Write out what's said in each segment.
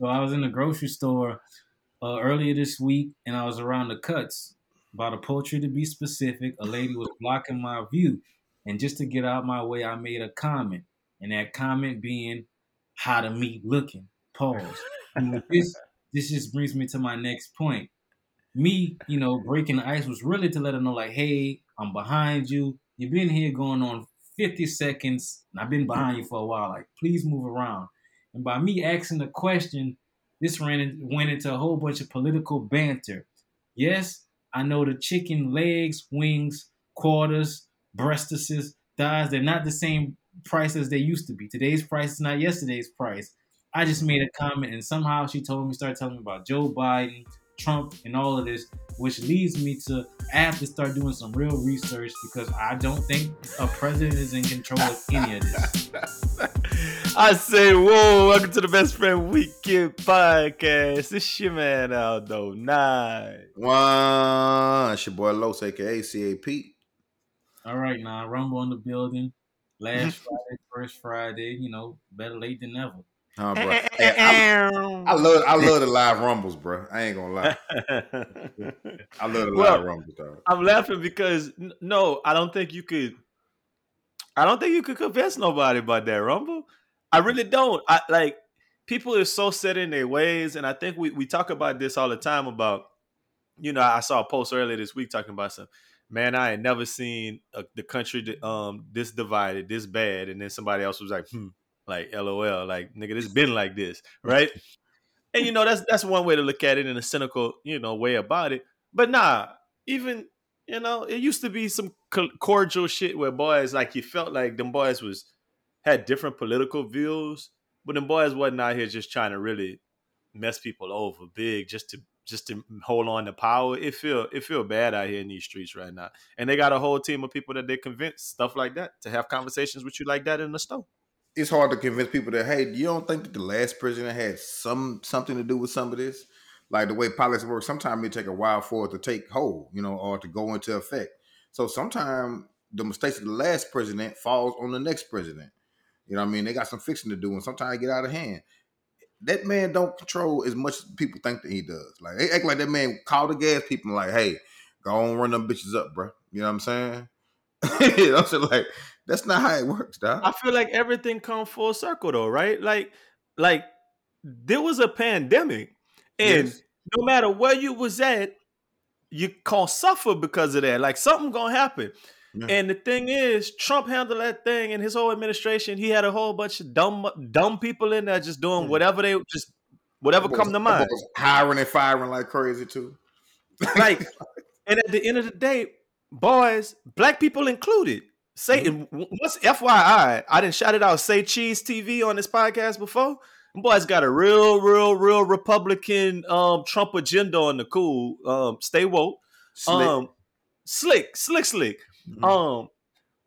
So I was in the grocery store uh, earlier this week, and I was around the cuts. By the poultry to be specific, a lady was blocking my view, and just to get out my way, I made a comment, and that comment being, "How the meat looking?" Pause. And this this just brings me to my next point. Me, you know, breaking the ice was really to let her know, like, hey, I'm behind you. You've been here going on 50 seconds, and I've been behind you for a while. Like, please move around. And by me asking the question, this ran in, went into a whole bunch of political banter. Yes, I know the chicken legs, wings, quarters, breastises, thighs, they're not the same price as they used to be. Today's price is not yesterday's price. I just made a comment and somehow she told me, started telling me about Joe Biden, Trump, and all of this, which leads me to I have to start doing some real research because I don't think a president is in control of any of this. I say, whoa, welcome to the Best Friend Weekend Podcast. This your man Aldo Nine. One, it's your boy Los, aka CAP. All right, now Rumble in the building. Last mm-hmm. Friday, first Friday. You know, better late than never. Huh, bro. Hey, I, I love, I love the live rumbles, bro. I ain't gonna lie. I love the Well, live rumbles, though. I'm laughing because no, I don't think you could. I don't think you could convince nobody about that Rumble. I really don't. I like people are so set in their ways, and I think we we talk about this all the time. About you know, I saw a post earlier this week talking about some man. I had never seen uh the country um this divided, this bad, and then somebody else was like, hmm, like LOL, like nigga, this been like this, right? and you know that's that's one way to look at it in a cynical you know way about it. But nah even you know it used to be some cordial shit where boys like you felt like them boys was had different political views but them boys wasn't out here just trying to really mess people over big just to just to hold on to power. It feel it feel bad out here in these streets right now. And they got a whole team of people that they convince stuff like that to have conversations with you like that in the store It's hard to convince people that hey, you don't think that the last president had some something to do with some of this? Like the way politics works, sometimes it take a while for it to take hold, you know, or to go into effect. So sometimes the mistakes of the last president falls on the next president. You know what I mean? They got some fixing to do, and sometimes get out of hand. That man don't control as much as people think that he does. Like they act like that man call the gas people like, hey, go on run them bitches up, bro. You know what I'm saying? I'm saying? like that's not how it works, dog. I feel like everything come full circle though, right? Like, like there was a pandemic, and Yes. no matter where you was at, you gonna suffer because of that. Like something gonna happen. Yeah. And the thing is, Trump handled that thing and his whole administration. He had a whole bunch of dumb, dumb people in there just doing Yeah. whatever they just whatever come to mind. hiring and firing like crazy too. Like, and at the end of the day, boys, black people included. Say Mm-hmm. what's FYI, I didn't shout it out. Say Cheese TV on this podcast before. Boy's got a real, real, real Republican um Trump agenda on the cool. Um, stay woke. Slick. Um, slick, slick, slick. Mhm. Um,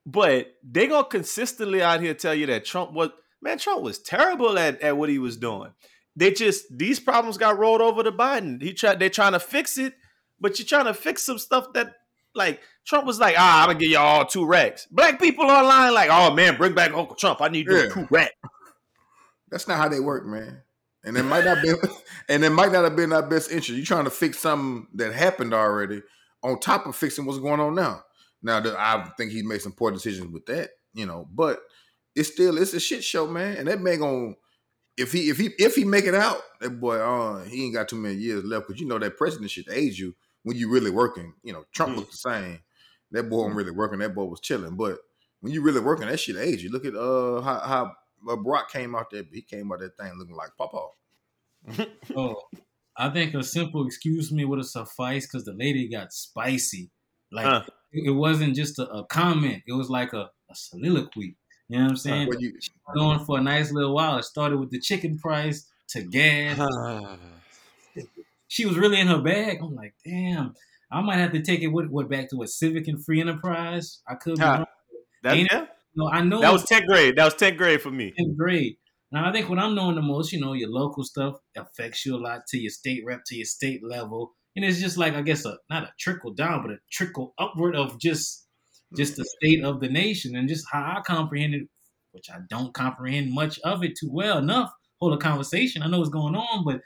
but they gonna consistently out here tell you that Trump was man, Trump was terrible at, at what he was doing. They just these problems got rolled over to Biden. He tried they're trying to fix it, but you're trying to fix some stuff that like Trump was like, ah, I'm gonna give you all two racks. Black people online like, oh man, bring back Uncle Trump. I need Yeah. two racks. That's not how they work, man. And it might not be, and it might not have been our best interest. You're trying to fix something that happened already, on top of fixing what's going on now. Now, I think he made some poor decisions with that, you know. But it's still it's a shit show, man. And that man going if he if he if he make it out, that boy, uh, he ain't got too many years left. Because you know that president should age you when you really working. You know, Trump Mm. looks the same. That boy wasn't really working. That boy was chilling. But when you really working, that shit age you. Look at uh how how uh, Brock came out there. He came out that thing looking like Papa. Oh, I think a simple excuse me would have sufficed because the lady got spicy. Like Huh. it, it wasn't just a, a comment; it was like a, a soliloquy. You know what I'm saying? When you Going for a nice little while. It started with the chicken price to gas. she was really in her bag. I'm like, damn, I might have to take it what, what back to a civic and free enterprise. I could be Huh. wrong. That, Ain't yeah, No, I know that was 10th grade. That was 10th grade for me. 10th grade. Now I think what I'm knowing the most, you know, your local stuff affects you a lot to your state rep, to your state level, and it's just like I guess a not a trickle down, but a trickle upward of just just the state of the nation and just how I comprehend it, which I don't comprehend much of it too well enough. Hold a conversation. I know what's going on, but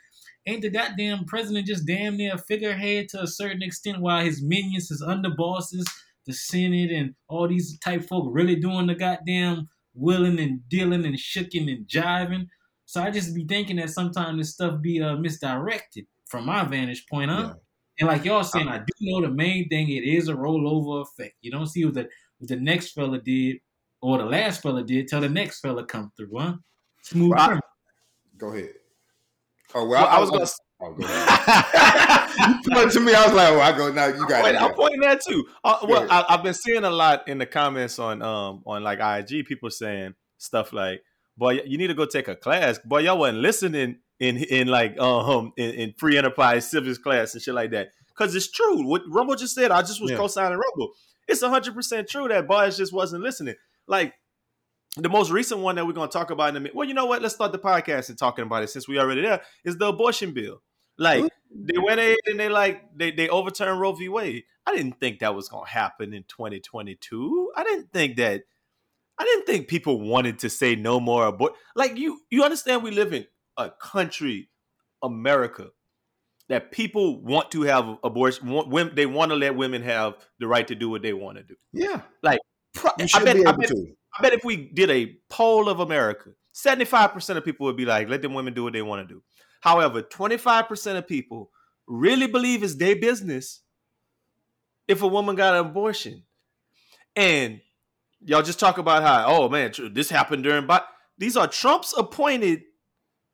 ain't the goddamn president just damn near a figurehead to a certain extent while his minions, his underbosses, the Senate and all these type folk really doing the goddamn willing and dealing and shooking and jiving. So I just be thinking that sometimes this stuff be uh, misdirected from my vantage point, huh? Yeah. And like y'all saying, I do know the main thing it is a rollover effect. You don't see what the what the next fella did or the last fella did till the next fella come through, huh? Smooth. Well, I- Go ahead. Oh well, Well, I was gonna. Oh, go you pointed to me. I was like, "Well, I go now. You got Wait, it." I'm pointing that too. Uh, well, Yeah. I, I've been seeing a lot in the comments on um on like IG, people saying stuff like, "Boy, you need to go take a class." Boy, y'all wasn't listening in in like um in, in free enterprise civics class and shit like that. Because it's true. What Rumble just said, I just was Yeah. co-signing Rumble. It's hundred percent true that boys just wasn't listening. Like the most recent one that we're gonna talk about in a minute. Well, you know what? Let's start the podcast and talking about it since we already there. Is the abortion bill? Like they went ahead and they like they they overturned Roe v. Wade. I didn't think that was gonna happen in 2022. I didn't think that. I didn't think people wanted to say no more abort. Like you, you understand? We live in a country, America, that people want to have abortion. Want, women, they want to let women have the right to do what they want to do. Yeah, Pro- you I should bet, be I able bet to. I bet if we did a poll of America, 75% of people would be like, let them women do what they want to do. However, 25% of people really believe it's their business if a woman got an abortion. And y'all just talk about how, oh man, this happened during, but these are Trump's appointed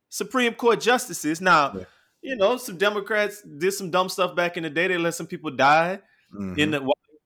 Supreme Court justices. Now, Yeah. you know, some Democrats did some dumb stuff back in the day. They let some people die Mhm. in the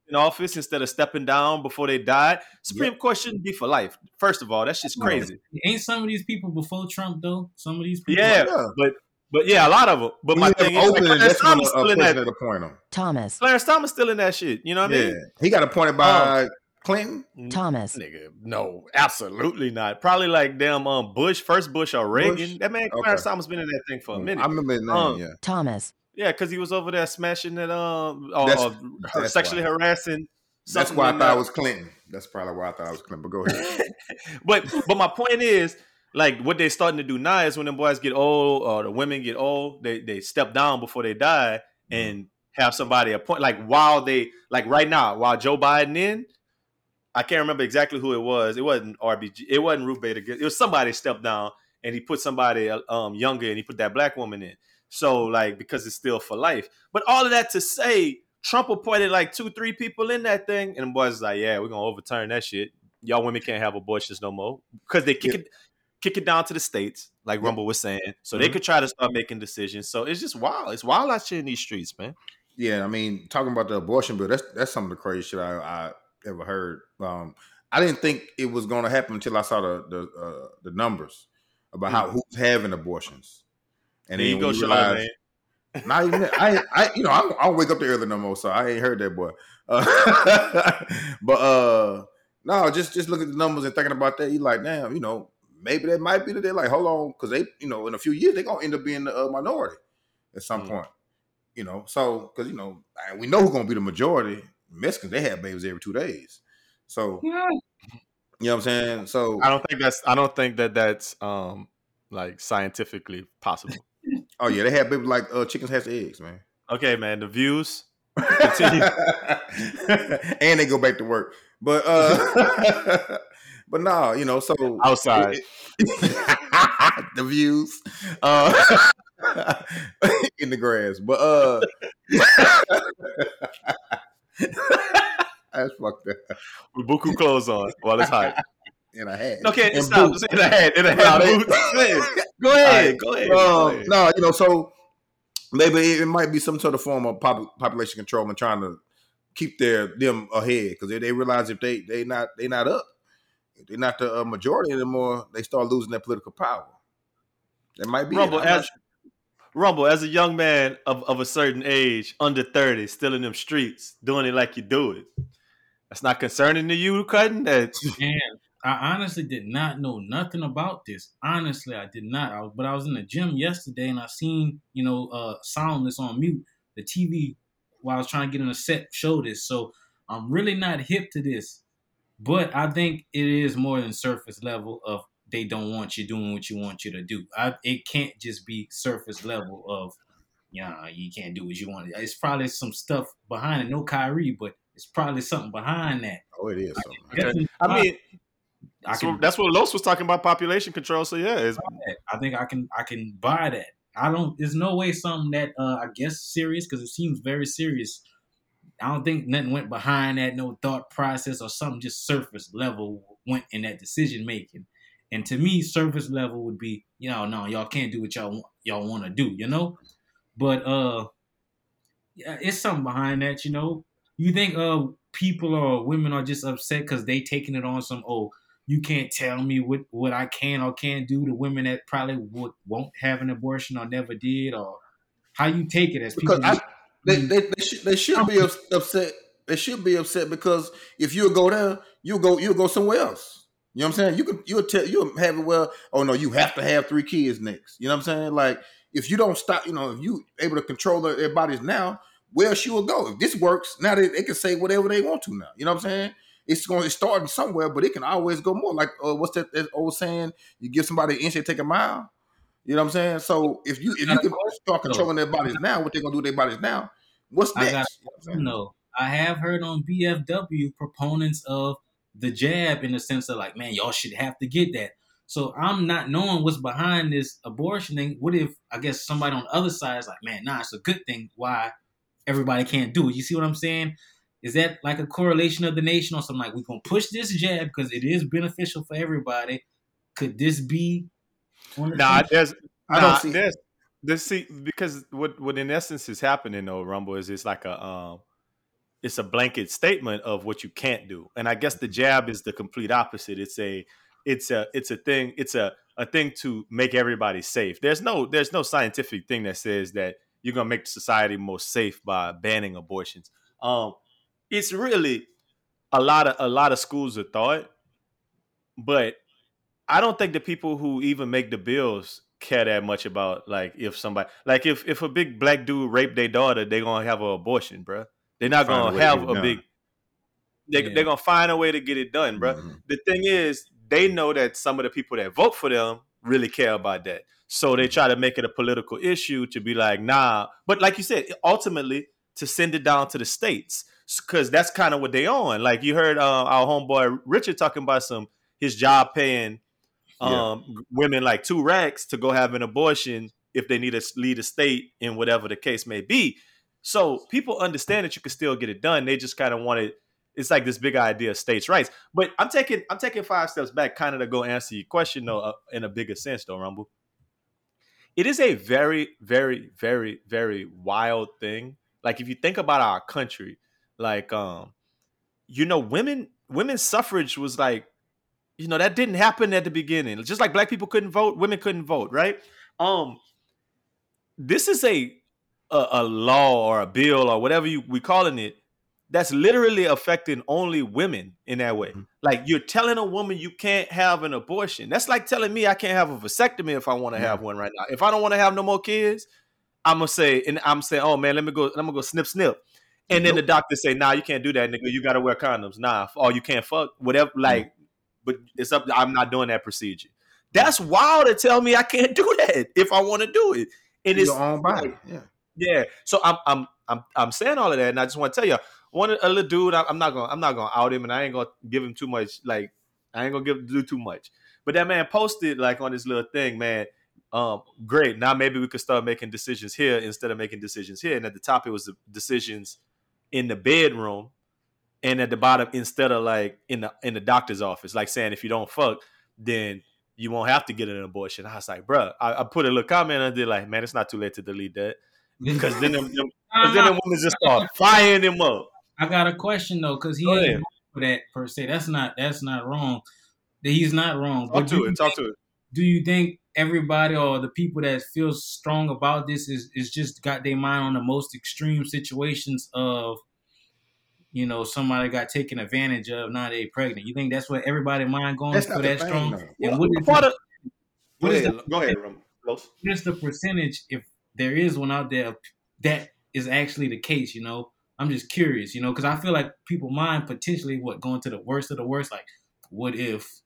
in office instead of stepping down before they died. Supreme Court shouldn't be for life. First of all, that's just crazy. Ain't some of these people before Trump though? Some of these people. Yeah, Yeah. but but yeah, a lot of them. But my You thing have is, like, Clarence Thomas still in that. president appoint him. Thomas, Clarence Thomas still in that shit. You know what I Yeah, mean? he got appointed by Clinton. Thomas, Nigga, no, absolutely not. Probably like damn um Bush, first Bush or Reagan. Bush? That man Okay. Clarence Thomas been in that thing for a minute. I remember his name. Um, yeah, Thomas, yeah, because he was over there smashing that um or, That's- that's sexually why. harassing. that's why I thought that- it was Clinton. That's probably why I thought it was Clinton. But go ahead. but but my point is, like what they're starting to do now is when them boys get old or the women get old, they they step down before they die and have somebody appoint like while they like right now while Joe Biden in. I can't remember exactly who it was. It wasn't RBG. It wasn't Ruth Bader. It was somebody stepped down and he put somebody um younger and he put that black woman in. So like because it's still for life. But all of that to say, Trump appointed like two, three people in that thing, and the boys like, yeah, we're gonna overturn that shit. Y'all women can't have abortions no more because they kick Yeah. it, kick it down to the states, like. Rumble was saying, so they Mhm. could try to start making decisions. So it's just wild. It's wild out here in these streets, man. Yeah, I mean, talking about the abortion bill, that's that's some of the crazy shit I, I ever heard. Um, I didn't think it was going to happen until I saw the the, uh, the numbers about how who's having abortions. And there you then go, when Charlamagne. realize- Not even. I, I, you know, I, I don't wake up too early no more, so I ain't heard that boy. Uh, but uh, no, just just look at the numbers and thinking about that. You like, damn, you know, maybe that might be that they're like, hold on, because they, you know, in a few years they're gonna end up being the uh, minority at some Mm. point. You know, so because you know I- we know who's gonna be the majority. Mexicans they have babies every two days, so Yeah. you know what I'm saying. So I don't think that's. I don't think that that's um like scientifically possible. Oh yeah, they have babies like uh, chickens has eggs, man. Okay, man. The views. Continue. and they go back to work. But uh but no, you know, so Outside. the views uh in the grass. But uh that's fucked up. With buku clothes on while it's hot. And I had Okay, And stop. boots. In the head. In the No, head. they- boots. Go ahead. Go ahead. Go ahead. Go Um, ahead. no, you know, so maybe it, it might be some sort of form of pop, population control and trying to keep their them ahead because they, they realize if they they not they not up, if they're not the uh, majority anymore, they start losing their political power. That might be. Rumble, I'm as sure. Rumble, as a young man of, of a certain age, under 30, still in them streets, doing it like you do it. That's not concerning to you, Cutting? That Man, I honestly did not know nothing about this. Honestly, I did not. I was, but I was in the gym yesterday and I seen, you know, uh soundless on mute. The TV while I was trying to get in a set show this. So I'm really not hip to this. But I think it is more than surface level of they don't want you doing what you want you to do. I, it can't just be surface level of, yeah, you can't do what you want. It's probably some stuff behind it. No Kyrie, but it's probably something behind that. Oh, it is. So. Definitely- I mean, I so can that's what Los was talking about population control. So yeah, it's. I think I can I can buy that. I don't. There's no way something that uh, I guess serious because it seems very serious. I don't think nothing went behind that, no thought process or something just surface level went in that decision making. And to me, surface level would be, you know, no, y'all can't do what y'all want, y'all want to do, you know. But uh, yeah, it's something behind that, you know. You think uh people or women are just upset because they taking it on some oh you can't tell me what what I can or can't do to women that probably would won't have an abortion or never did or how you take it as people. I, they, they, they, should, they should be upset. They should be upset because if you go there, you go you go somewhere else. You know what I'm saying? You could you'll tell you'll have it well. Oh no, you have to have three kids next. You know what I'm saying? Like if you don't stop, you know, if you able to control their, their bodies now, where she will go. If this works, now they, they can say whatever they want to now. You know what I'm saying? It's going to start somewhere, but it can always go more. Like uh, what's that, that old saying? You give somebody an inch, they take a mile. You know what I'm saying? So if you if you can start controlling their bodies now, what they're gonna do with their bodies now? What's I next? got You know what I'm no. I have heard on BFW proponents of the jab in the sense of like, man, y'all should have to get that. So I'm not knowing what's behind this abortion thing. What if I guess somebody on the other side is like, man, nah, it's a good thing. Why everybody can't do it? You see what I'm saying? Is that like a correlation of the nation or something like we're gonna push this jab because it is beneficial for everybody? Could this be one Nah, there's I nah, don't see- there's this see because what what in essence is happening though, Rumble is it's like a um it's a blanket statement of what you can't do. And I guess the jab is the complete opposite. It's a it's a it's a thing, it's a a thing to make everybody safe. There's no there's no scientific thing that says that you're gonna make society more safe by banning abortions. Um it's really a lot of a lot of schools of thought, but I don't think the people who even make the bills care that much about like if somebody like if if a big black dude raped their daughter, they're gonna have an abortion, bruh. They're not Find gonna way to have a done. big. They Yeah. they're gonna find a way to get it done, bruh. Mhm. The thing is, they know that some of the people that vote for them really care about that, so they try to make it a political issue to be like, nah. But like you said, ultimately to send it down to the states because that's kind of what they on. Like you heard uh, our homeboy Richard talking about some his job paying Yeah. um, women like two racks to go have an abortion if they need to lead a state in whatever the case may be. So people understand that you can still get it done. They just kind of want it. It's like this big idea of states' rights. But I'm taking I'm taking five steps back, kind of to go answer your question though, uh, in a bigger sense though, Rumble. It is a very, very, very, very wild thing. Like if you think about our country, like um, you know, women women's suffrage was like you know that didn't happen at the beginning. Just like black people couldn't vote women couldn't vote right? Um this is a a, a law or a bill or whatever you we calling it that's literally affecting only women in that way. Mhm. like you're telling a woman you can't have an abortion. That's like telling me i can't have a vasectomy if i want to have one right now. If i don't want to have no more kids i'm gonna say and i'm saying oh man let me go i'm gonna go snip snip and then the doctor say nah you can't do that nigga you gotta wear condoms nah or oh, you can't fuck whatever mm. like but it's up. I'm not doing that procedure. That's wild to tell me I can't do that if I want to do it. And it's Your own body. Yeah. yeah. So I'm I'm I'm I'm saying all of that, and I just want to tell you, one a little dude. I- I'm not gonna I'm not gonna out him, and I ain't gonna give him too much. Like I ain't gonna give do too much. But that man posted like on this little thing, man. Um, great. Now maybe we could start making decisions here instead of making decisions here. And at the top, it was the decisions in the bedroom, and at the bottom, instead of like in the in the doctor's office, like saying if you don't fuck, then you won't have to get an abortion. I was like, bruh, I, I put a little comment and did like, man, it's not too late to delete that because then them, them, cause then the women just start firing him up. I got a question though, because he Go ain't for that per se. That's not that's not wrong. That He's not wrong. Talk But to it. Talk to it. do you think everybody or the people that feel strong about this is is just got their mind on the most extreme situations of you know somebody got taken advantage of now they pregnant you think that's what everybody mind going That's for that thing, strong though. and what is, the, Go what is ahead, the go ahead, Rum. Los. what is the percentage if there is one out there that is actually the case you know i'm just curious you know because i feel like people mind potentially what going to the worst of the worst like what if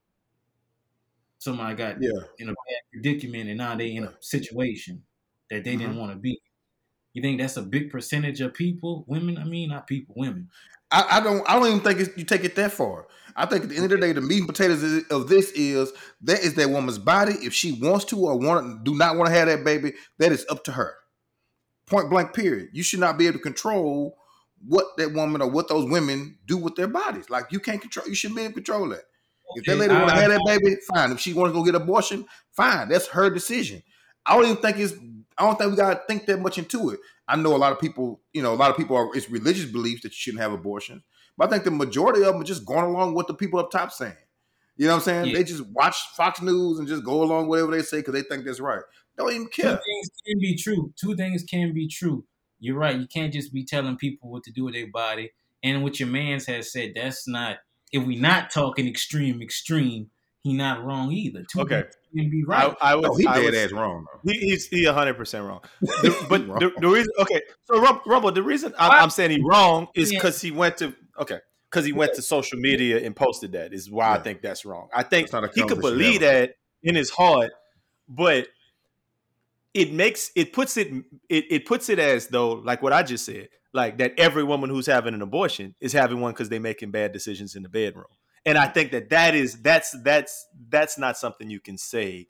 somebody got Yeah. in a bad predicament and now they in a situation that they didn't mm-hmm. want to be you think that's a big percentage of people women i mean not people women I, I don't. I don't even think it's, you take it that far. I think at the end of the day, the meat and potatoes of this is that is that woman's body. If she wants to or want do not want to have that baby, that is up to her. Point blank. Period. You should not be able to control what that woman or what those women do with their bodies. Like you can't control. You shouldn't be able to control that. If that lady want to have that baby, fine. If she wants to go get abortion, fine. That's her decision. I don't even think it's. I don't think we gotta think that much into it. I know a lot of people. You know, a lot of people are. It's religious beliefs that you shouldn't have abortions, but I think the majority of them are just going along with the people up top saying. You know what I'm saying? Yeah. They just watch Fox News and just go along with whatever they say because they think that's right. Don't even care. two things can be true. Two things can be true. You're right. You can't just be telling people what to do with their body. And what your man's has said, that's not. If we not talking extreme, extreme, he not wrong either. Two Okay. things can be right. I, I was, Oh, he I dead was- ass wrong though. He, he's he hundred percent wrong. The- but Wrong. the, the reason, okay, so Rum- Rumble, the reason I'm, I'm saying he's wrong is Yeah. because he went to okay, because he went to social media and posted that is why I think that's wrong. I think That's not a he could believe ever. that in his heart, but it makes it puts it it, it puts it as though like what I just said, like that every woman who's having an abortion is having one because they're making bad decisions in the bedroom. And I think that that is that's that's that's not something you can say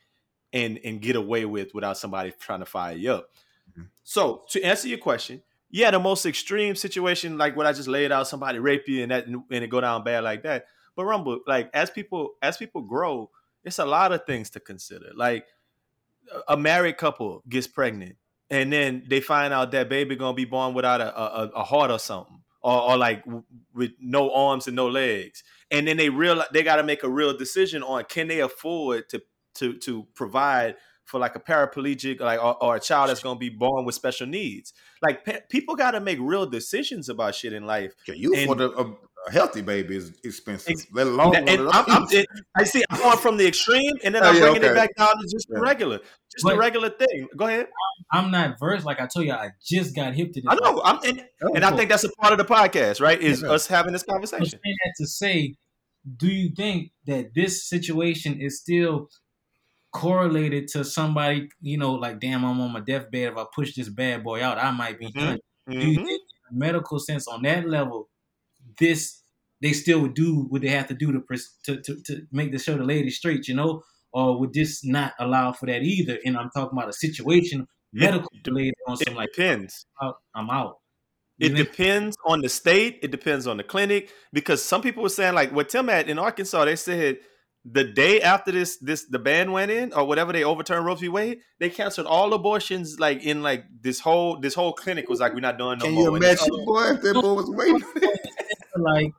and and get away with without somebody trying to fire you up. Mhm. So to answer your question, yeah, the most extreme situation like what I just laid out, somebody rape you and that and it go down bad like that. But Rumble, like as people as people grow, it's a lot of things to consider. Like a married couple gets pregnant and then they find out that baby gonna be born without a, a, a heart or something or, or like w- with no arms and no legs. And then they realize they got to make a real decision on can they afford to to to provide for like a paraplegic like or, or a child that's gonna be born with special needs? Like pe- people got to make real decisions about shit in life. Okay, you And- for the a, a healthy baby is expensive. Ex- let alone and one of I'm, I'm, it, I see. I'm going from the extreme, and then Oh, I'm yeah, bringing okay. it back down to just the Yeah. regular, just the But- regular thing. Go ahead. I'm not versed. Like I told you, I just got hip to this. I know. I'm, and, and I think that's a part of the podcast, right? Is Yeah. us having this conversation. saying that to say, do you think that this situation is still correlated to somebody, you know, like, damn, I'm on my deathbed. If I push this bad boy out, I might be Mhm. done. Do you Mhm. think, in a medical sense, on that level, this they still would do what they have to do to to to, to make the show the lady straight, you know, or would this not allow for that either? And I'm talking about a situation medical related on It some like, depends. I'm out. You It think- depends on the state. It depends on the clinic because some people were saying like what Tim had in Arkansas. They said the day after this this the ban went in or whatever they overturned Roe v. Wade, they canceled all abortions like in like this whole this whole clinic was like we're not doing no Can more. you imagine, boy, if that boy was waiting? like,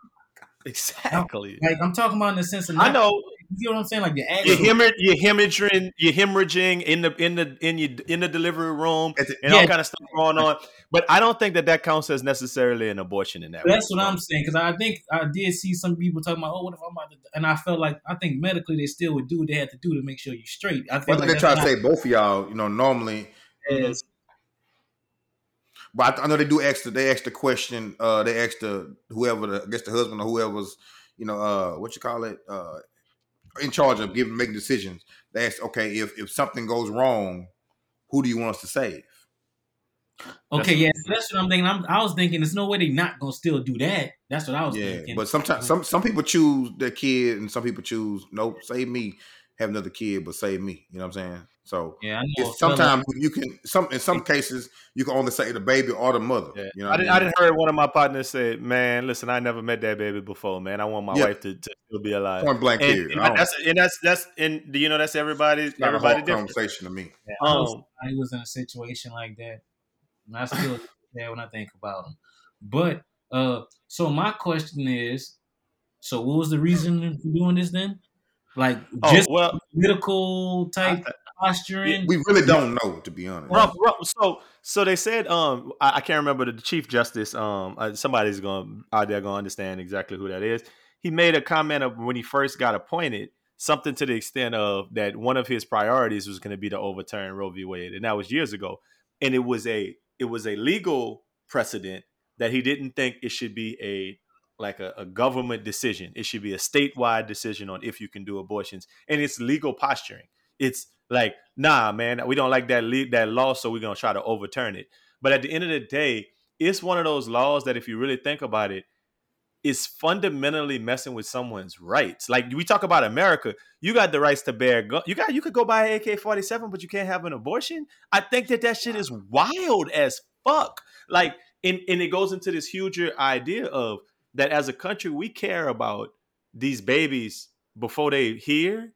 Exactly. like I'm talking about in the sense of I know You know what I'm saying? Like the you're actual hemorrhaging, you're hemorrhaging, you're hemorrhaging in the in the in your in the delivery room At the- and all kind of stuff going on. But I don't think that that counts as necessarily an abortion in that. That's way. what I'm saying because I think I did see some people talking about, oh, what if I'm about to? And I felt like I think medically they still would do what they had to do to make sure you're straight. I feel What like they try to say, both of y'all, you know, normally, as- but I, I know they do ask the they ask the question, uh, they ask the whoever the I guess the husband or whoever's, you know, uh, what you call it, uh, in charge of giving making decisions. They ask, okay, if if something goes wrong, who do you want us to save? Okay, yeah, that's what I'm thinking. I'm, I was thinking there's no way they're not gonna still do that. That's what I was Yeah, thinking. but sometimes some some people choose their kid, and some people choose nope, save me, have another kid, but save me. You know what I'm saying? So yeah, it's, sometimes you can some in some cases you can only say the baby or the mother. Yeah. You know, I didn't. mean? I didn't heard one of my partners say, "Man, listen, I never met that baby before, man. I want my Yeah. wife to, to still be alive." point blank And, period. and I don't- that's and that's that's and do you know that's everybody. it's not a Everybody different. conversation to me. Yeah, I, was, Um, I was in a situation like that, and I still there when I think about them. But uh, so my question is, so what was the reason for doing this then? Like Oh just well, political type posturing. We really don't know, to be honest. Rump, rump. So, so they said, um, I, I can't remember the Chief Justice. Um, uh, somebody's going out there going to understand exactly who that is. He made a comment of when he first got appointed, something to the extent of that one of his priorities was going to be to overturn Roe v. Wade, and that was years ago. And it was a it was a legal precedent that he didn't think it should be a like a, a government decision. It should be a statewide decision on if you can do abortions, and it's legal posturing. It's like, nah, man, we don't like that that law, so we're gonna try to overturn it. But at the end of the day, it's one of those laws that, if you really think about it, is fundamentally messing with someone's rights. Like we talk about America, you got the rights to bear gun. You got you could go buy an AK forty seven, but you can't have an abortion. I think that that shit is wild as fuck. Like, and and it goes into this huger idea of that as a country we care about these babies before they here.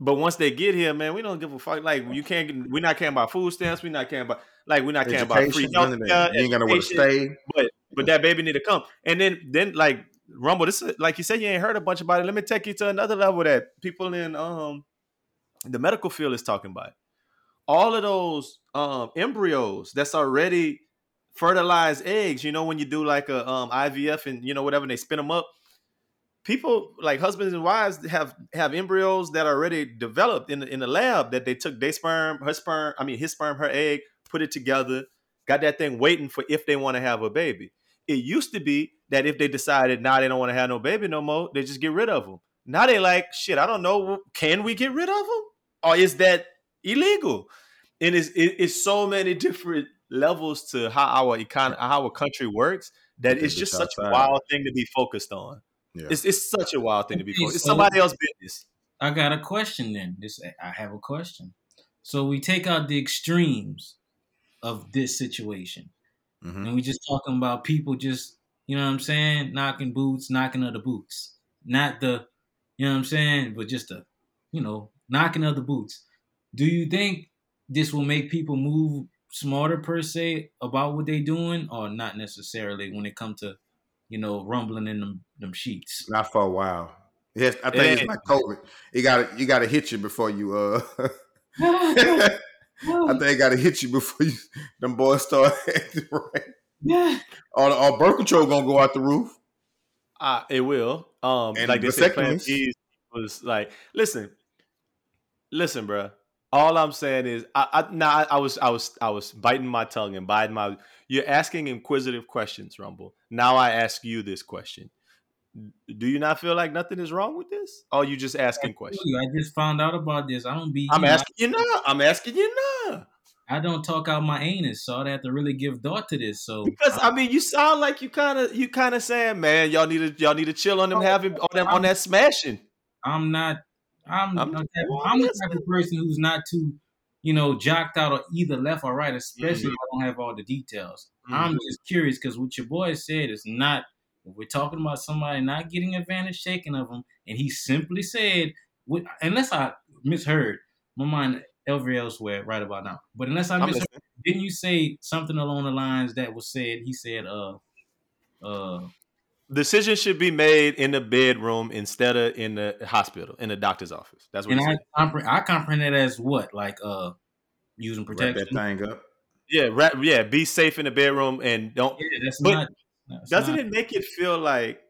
But once they get here, man, we don't give a fuck. Like you can't. get- We're not caring about food stamps. We're not caring about like we're not caring about free healthcare. You ain't gonna want to stay. but but that baby need to come. And then then like Rumble, this is like you said, you ain't heard a bunch about it. Let me take you to another level that people in um the medical field is talking about. All of those um embryos that's already fertilized eggs, you know, when you do like a um IVF and you know whatever, and they spin them up. People like husbands and wives have have embryos that are already developed in the, in the lab that they took their sperm, her sperm, I mean his sperm, her egg, put it together, got that thing waiting for if they want to have a baby. It used to be that if they decided now they don't want to have no baby no more, they just get rid of them. Now they like shit. I don't know. Can we get rid of them, or is that illegal? And it's it's so many different levels to how our econ how our country works that Yeah, it's just such a wild thing to be focused on. Yeah. It's it's such a wild thing to be Okay, focused. It's so- somebody else's business. I got a question then. This I have a question. So we take out the extremes of this situation, Mhm. and we just talking about people just you know what I'm saying, knocking boots, knocking other boots, not the you know what I'm saying, but just the you know knocking other boots. Do you think this will make people move smarter per se about what they're doing, or not necessarily when it comes to you know rumbling in them them sheets? Not for a while. Yes, I think it's like COVID. You got to you got to hit you before you. uh I think it got to hit you before you, them boys start acting right. yeah. Or, or birth control gonna go out the roof. Uh, it will. Um, And like they said, Plan vasectomies. B was like, listen, listen, bro. All I'm saying is, I, I now I, was I was I was biting my tongue and biting my. You're asking inquisitive questions, Rumble. Now I ask you this question: Do you not feel like nothing is wrong with this, or are you just asking questions? I just found out about this. I don't be. I'm asking you now. I'm asking you now I don't talk out my anus, so I'd have to really give thought to this. So because I mean, you sound like you kind of you kind of saying, man, y'all need to y'all need to chill on them having on them on that smashing. I'm not. I'm. I'm I'm, the type, I'm the type of person who's not too, you know, jocked out or either left or right, especially Mhm. if I don't have all the details. Mm-hmm. I'm just curious because what your boy said is not. We're talking about somebody not getting advantage taken of him, and he simply said, unless I misheard, my mind every elsewhere right about now. But unless I misheard, didn't you say something along the lines that was said? He said, uh, uh, Decision should be made in the bedroom instead of in the hospital, in the doctor's office. That's what and I comprehend, I comprehend it as what, like, uh, using Wrap that thing up. Yeah, ra- yeah. Be safe in the bedroom and don't. Yeah, that's But not. That's Doesn't not, it make it feel like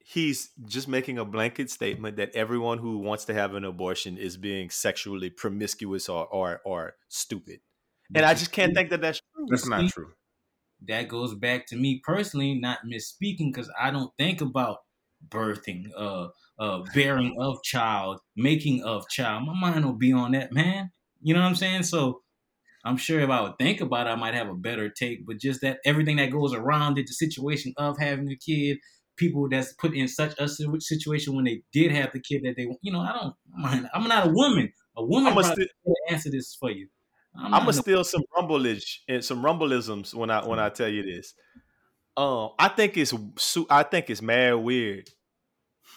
he's just making a blanket statement that everyone who wants to have an abortion is being sexually promiscuous or or, or stupid? And I just can't think that that's true. That's not true. That goes back to me personally not misspeaking because I don't think about birthing, uh, uh, bearing of child, making of child. My mind will be on that, man. You know what I'm saying? So I'm sure if I would think about it, I might have a better take. But just that everything that goes around it, the situation of having a kid, people that's put in such a situation when they did have the kid that they, you know, I don't mind. I'm not a woman. A woman I'm probably sti- answer this for you. I'm I'm not gonna no- steal some rumbleage and some rumbleisms when I when I tell you this. Um, I think it's I think it's mad weird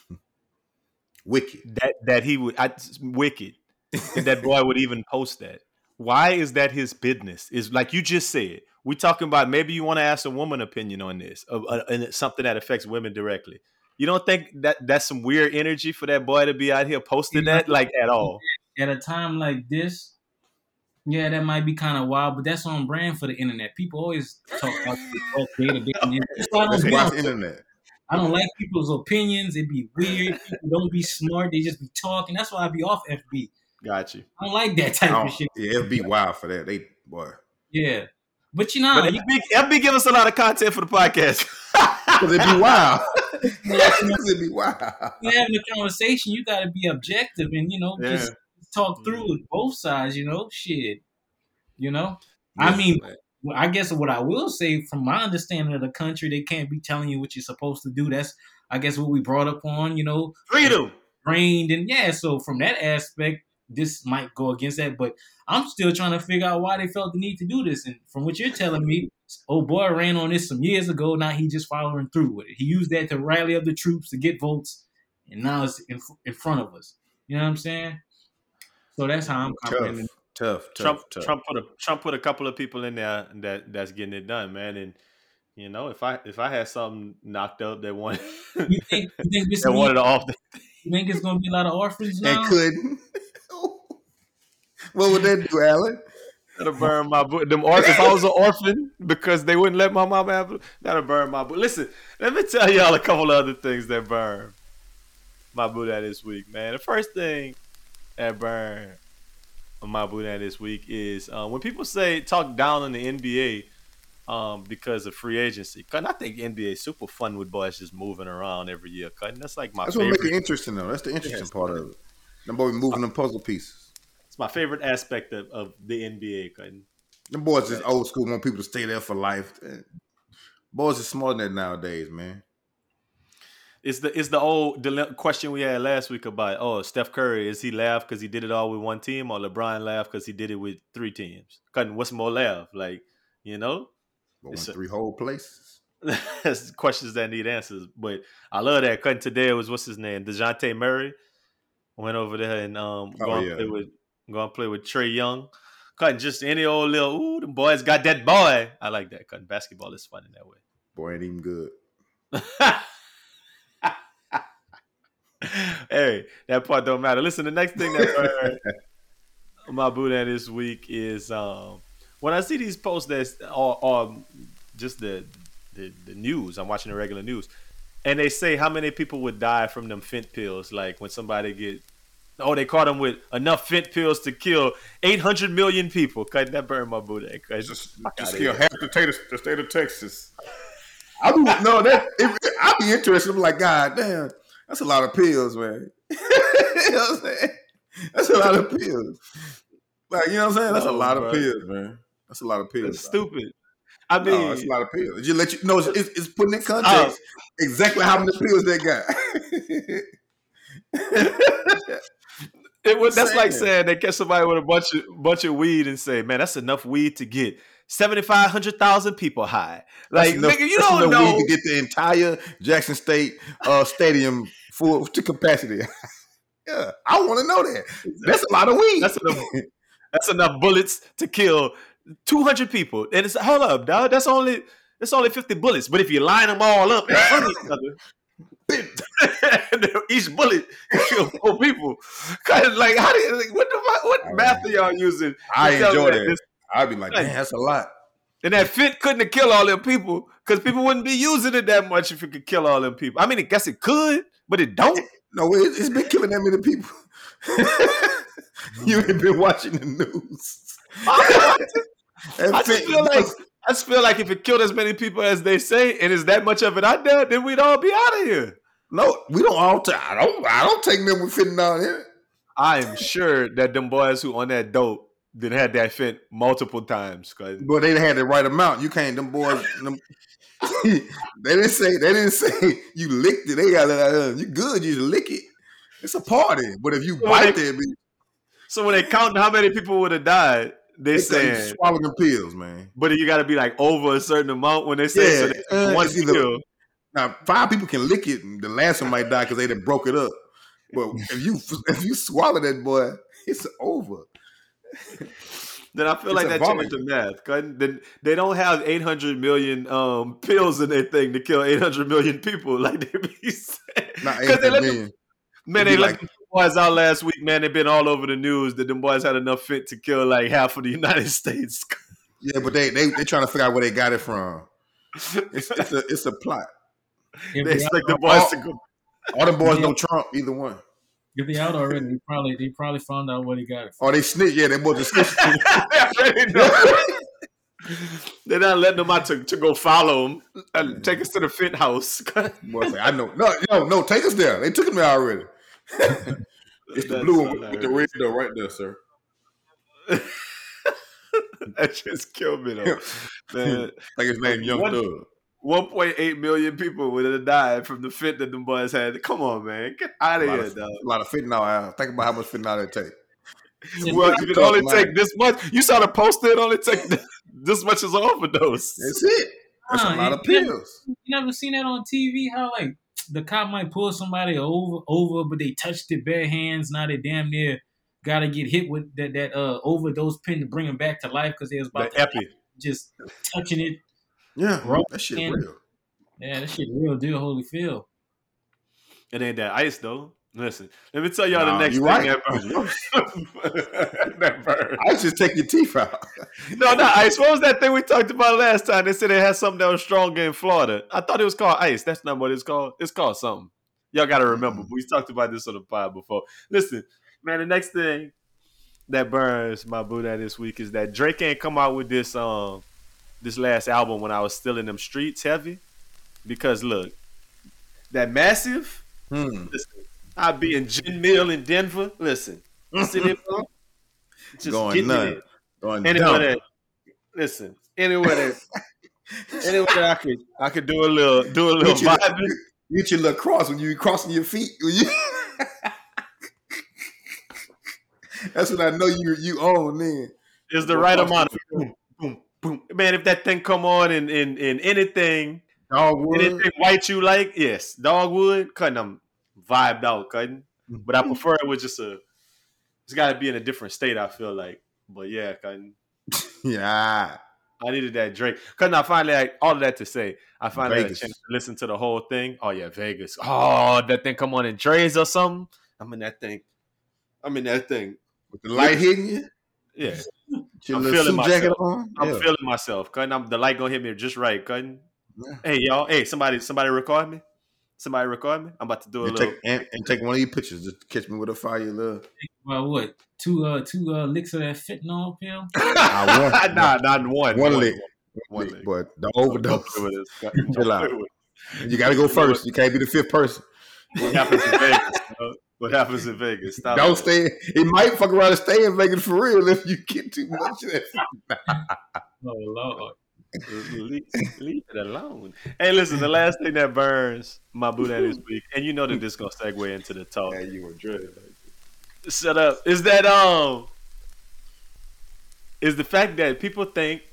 Wicked. that that he would I, wicked that that boy would even post that. Why is that his business? Is like you just said. We talking about maybe you want to ask a woman opinion on this, uh, uh, and something that affects women directly. You don't think that that's some weird energy for that boy to be out here posting that like at all? at a time like this, Yeah, that might be kind of wild, but that's on brand for the internet. People always talk about the data. data, that's why I That's don't, be why on it's internet. I don't like people's opinions. It'd be weird. People don't be smart. They just be talking. That's why I be off FB. Got you. I don't like that type of shit. yeah, it'd be wild for that. They boy. Yeah. But you know, But you, FB, FB give us a lot of content for the podcast. Cause it'd be wild. Yeah. Cause it'd be wild. you're having a conversation, you got to be objective and, you know, just talk through mm-hmm. it, both sides, you know, shit. You know? I mean, well, I guess what I will say, from my understanding of the country, they can't be telling you what you're supposed to do. That's, I guess, what we brought up on, you know, freedom. trained and yeah. So from that aspect, this might go against that, but I'm still trying to figure out why they felt the need to do this. And from what you're telling me, oh boy ran on this some years ago. Now he just following through with it. He used that to rally up the troops to get votes, and now it's in, in front of us. You know what I'm saying? So that's how I'm Tough, comprehending. tough, tough, Trump tough. Trump put a Trump put a couple of people in there that that's getting it done, man. And you know, if I if I had something knocked up that wanted You think you think this that wanted to off the you think it's gonna be a lot of orphans now? and couldn't. what would that do, Alan? That'll burn my book. Them or- if I was an orphan because they wouldn't let my mom have that'll burn my book. Listen, let me tell y'all a couple of other things that burn my Buddha this week, man. The first thing that burn my Buddha this week is uh, when people say talk down on the NBA um, because of free agency. Cause I think NBA is super fun with boys just moving around every year. Cause that's like my That's what favorite. make it interesting, though. That's the interesting Yes. part of it. Them boys moving them puzzle pieces. It's my favorite aspect of, of the NBA. Cause Them boys is old school. Want people to stay there for life. Boys are smarter than that nowadays, man. It's the it's the old dile- question we had last week about oh Steph Curry is he laugh because he did it all with one team or LeBron laugh because he did it with three teams? Cutting what's more laugh like you know Going It's a- three whole places. that's questions that need answers. But I love that cutting today was what's his name Dejounte Murray went over there and um Oh, going yeah. play with going to play with Trae Young. Cutting just any old little ooh the boys got that boy. I like that cutting basketball is fun in that way. Boy, ain't even good. hey, that part don't matter. Listen, the next thing that burned my Buddha this week is um, when I see these posts that are, just the, the the news. I'm watching the regular news, and they say how many people would die from them fent pills. Like when somebody get oh they caught them with enough fent pills to kill 800 million people. Cause that burned my Buddha. Just, just kill half the state, of, the state of Texas. I be no that it, I'd be interested. I'm like, God damn, that's a lot of pills, man. you know what I'm saying? That's a lot of pills. Like, you know what I'm saying? That's a lot bro. of pills, man. That's a lot of pills. That's stupid. I mean, No, that's a lot of pills. Just let you know it's, it's, it's putting in oh. context exactly how many pills they got. It was that's like Saying. saying they catch somebody with a bunch of bunch of weed and say, "Man, that's enough weed to get seventy five hundred thousand people high." Like, enough- nigga, you don't know. to get the entire Jackson State uh, stadium full to capacity. yeah, I want to know that. That's a lot of weed. That's enough. That's enough bullets to kill two hundred people. And it's hold up, dog. That's only that's only fifty bullets. But if you line them all up in front of each other. Each bullet kill four people. Like, how do you, like, what the fuck- what I math are y'all using? I enjoy that. this- I'd be like, man, that's a lot. And that fit couldn't have killed all them people because people wouldn't be using it that much if it could kill all them people. I mean, I guess it could, but it don't. No, it, it's been killing that many people. you ain't been watching the news. That I just feel like I just feel like if it killed as many people as they say, and is that much of it out there, then we'd all be out of here. no, we don't all. T- I don't. I don't take them with fitting down here. I am sure that them boys who on that dope then had that fit multiple times. 'cause- But they had the right amount. You can't. Them boys. Them, they didn't say. They didn't say you licked it. They got it. You good? You just lick it. It's a party. But if you Well, bite they- that, bitch, So when they count how many people would have died, they they say you saying, swallow them pills, man. but you got to be like over a certain amount when they say so Yeah, they uh, one either- kill. Now five people can lick it, and the last one might die because they done broke it up. But if you if you swallow that boy, it's over. Then I feel It's like a that vomit. changed the math. Then they don't have 800 million um, pills in their thing to kill 800 million people like they be saying. Not 'Cause they eight let them, million. man, It'd they be let like- boys out last week, man. They've been all over the news that them boys had enough fit to kill like half of the United States. Yeah, but they they they trying to figure out where they got it from. It's, it's a it's a plot. If they they, expect the out, boys to go. All them boys know Trump, either one. If they out already, they probably they probably found out what he got it. From. Or they snitch. Yeah, they both just snitch. They already know. They're not letting them out to, to go follow them uh, and take us to the fit house. Boy, I know. No, no, no. Take us there. They took him there already. it's the That's blue one with the red though, right there, sir. that just killed me though. Man, I think his name Young What- Thug. 1.8 million people would have died from the fit that the boys had. Come on, man. Get out A of here, of, dog. a lot of fentanyl out. Think about how much fentanyl they take. Well, if it Talk only about take this much, you saw the poster, it only take this much as an overdose. That's it. That's a lot of you- pills. You never seen that on TV? How like the cop might pull somebody over, over, but they touched it bare hands. Now they damn near got to get hit with that that uh overdose pin to bring them back to life because they was The about to epi. just touching it. Yeah, Bro, that shit man. real. Yeah, that shit real deal, Holyfield. It ain't that ice though. Listen, let me tell y'all Nah, the next you thing right. that, that burn. I just take your teeth out. No, not ice. What was that thing we talked about last time? They said it had something that was stronger in Florida. I thought it was called ice. That's not what it's called. It's called something. Y'all got to remember. We talked about this on the pod before. Listen, man. The next thing that burns my boot at this week is that Drake ain't come out with this um this last album when I was still in them streets heavy. Because look, that massive. Hmm. Listen, I'd be in Gin Mill in Denver. Listen, sitting there, just Going nuts. Going Anywhere that, listen, anywhere that, anywhere that I could, I could do a little, do a little Get vibing. get your little cross when you crossing your feet. That's what I know you you own then. Is the right amount of boom. Man, if that thing come on in in, in anything, Dogwood. anything white you like, yes, dogwood, cutting them vibed out, cutting. Mm-hmm. But I prefer it with just a. It's got to be in a different state. I feel like, but yeah, cutting. Yeah. I needed that Drake. Cause I finally like all of that to say, I finally had a chance to listen to the whole thing. Oh yeah, Vegas. Oh, that thing come on in Dre's or something. I'm in that thing. I'm in that thing. With the light hitting you. Yeah, I'm feeling suit jacket myself. on. I'm yeah. feeling myself. Cause I'm the light gonna hit me just right. Cutting. Yeah. hey y'all, hey somebody, somebody record me. Somebody record me. I'm about to do a And little. take, and, and take one of your pictures. Just catch me with a fire, little. Well, what two uh two uh licks of that fentanyl pill? I want- nah, not one. One lick. One lick. But the Don't overdose. play with this. Chill out. Don't play with You got to go first. You can't be the fifth person. What happens in Vegas? What happens in Vegas? Stop Don't it. stay. It might fuck around and stay in Vegas for real if you get too much of that. Oh lord. leave, leave it alone. Hey, listen, the last thing that burns my boot at this week, and you know that this gonna segue into the talk. Man, you were dreading. Shut up. Is that um is the fact that people think